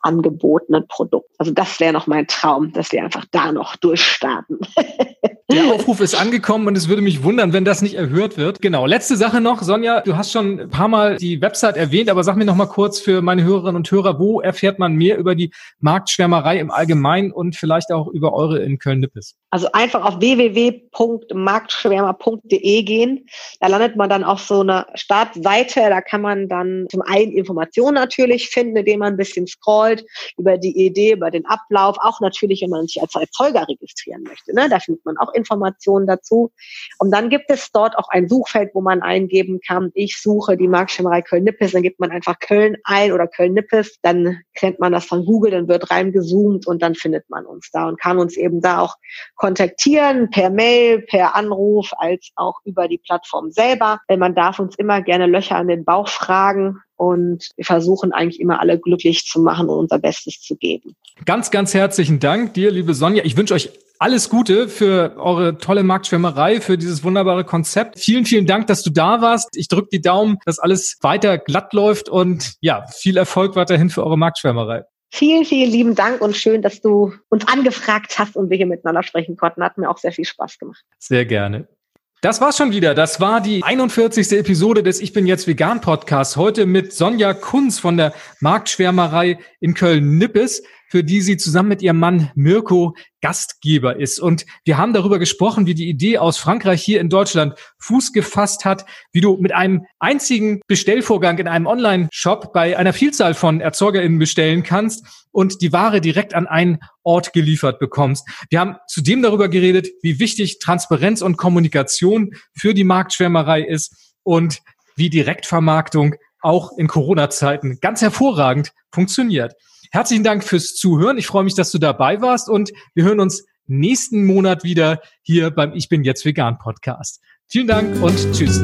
angebotenen Produkten. Also das wäre noch mein Traum, dass wir einfach da noch durchstarten. Der Aufruf ist angekommen und es würde mich wundern, wenn das nicht erhört wird. Genau. Letzte Sache noch, Sonja, du hast schon ein paar Mal die Website erwähnt, aber sag mir noch mal kurz für meine Hörerinnen und Hörer, wo erfährt man mehr über die Marktschwärmerei im Allgemeinen und vielleicht auch über eure in Köln-Nippes? Also einfach auf www.marktschwärmer.de gehen. Da landet man dann auf so einer Startseite. Da kann man dann zum einen Informationen natürlich finden, indem man ein bisschen scrollt über die Idee, über den Ablauf. Auch natürlich, wenn man sich als Erzeuger registrieren möchte. Ne? Da findet man auch Informationen dazu. Und dann gibt es dort auch ein Suchfeld, wo man eingeben kann, ich suche die Marktschirmerei Köln-Nippes, dann gibt man einfach Köln ein oder Köln-Nippes, dann kennt man das von Google, dann wird reingezoomt und dann findet man uns da und kann uns eben da auch kontaktieren, per Mail, per Anruf, als auch über die Plattform selber. Man darf uns immer gerne Löcher an den Bauch fragen und wir versuchen eigentlich immer alle glücklich zu machen und unser Bestes zu geben. Ganz, ganz herzlichen Dank dir, liebe Sonja. Ich wünsche euch alles Gute für eure tolle Marktschwärmerei, für dieses wunderbare Konzept. Vielen, vielen Dank, dass du da warst. Ich drücke die Daumen, dass alles weiter glatt läuft und ja, viel Erfolg weiterhin für eure Marktschwärmerei. Vielen, vielen lieben Dank und schön, dass du uns angefragt hast und wir hier miteinander sprechen konnten. Hat mir auch sehr viel Spaß gemacht. Sehr gerne. Das war's schon wieder. Das war die 41. Episode des Ich bin jetzt vegan Podcast. Heute mit Sonja Kunz von der Marktschwärmerei in Köln-Nippes für die sie zusammen mit ihrem Mann Mirko Gastgeber ist. Und wir haben darüber gesprochen, wie die Idee aus Frankreich hier in Deutschland Fuß gefasst hat, wie du mit einem einzigen Bestellvorgang in einem Online-Shop bei einer Vielzahl von ErzeugerInnen bestellen kannst und die Ware direkt an einen Ort geliefert bekommst. Wir haben zudem darüber geredet, wie wichtig Transparenz und Kommunikation für die Marktschwärmerei ist und wie Direktvermarktung auch in Corona-Zeiten ganz hervorragend funktioniert. Herzlichen Dank fürs Zuhören. Ich freue mich, dass du dabei warst und wir hören uns nächsten Monat wieder hier beim Ich bin jetzt vegan Podcast. Vielen Dank und tschüss.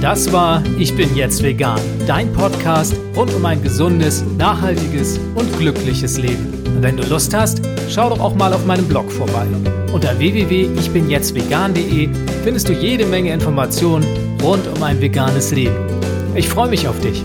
Das war Ich bin jetzt vegan, dein Podcast rund um ein gesundes, nachhaltiges und glückliches Leben. Und wenn du Lust hast, schau doch auch mal auf meinem Blog vorbei. Unter www.ichbinjetztvegan.de findest du jede Menge Informationen rund um ein veganes Leben. Ich freue mich auf dich.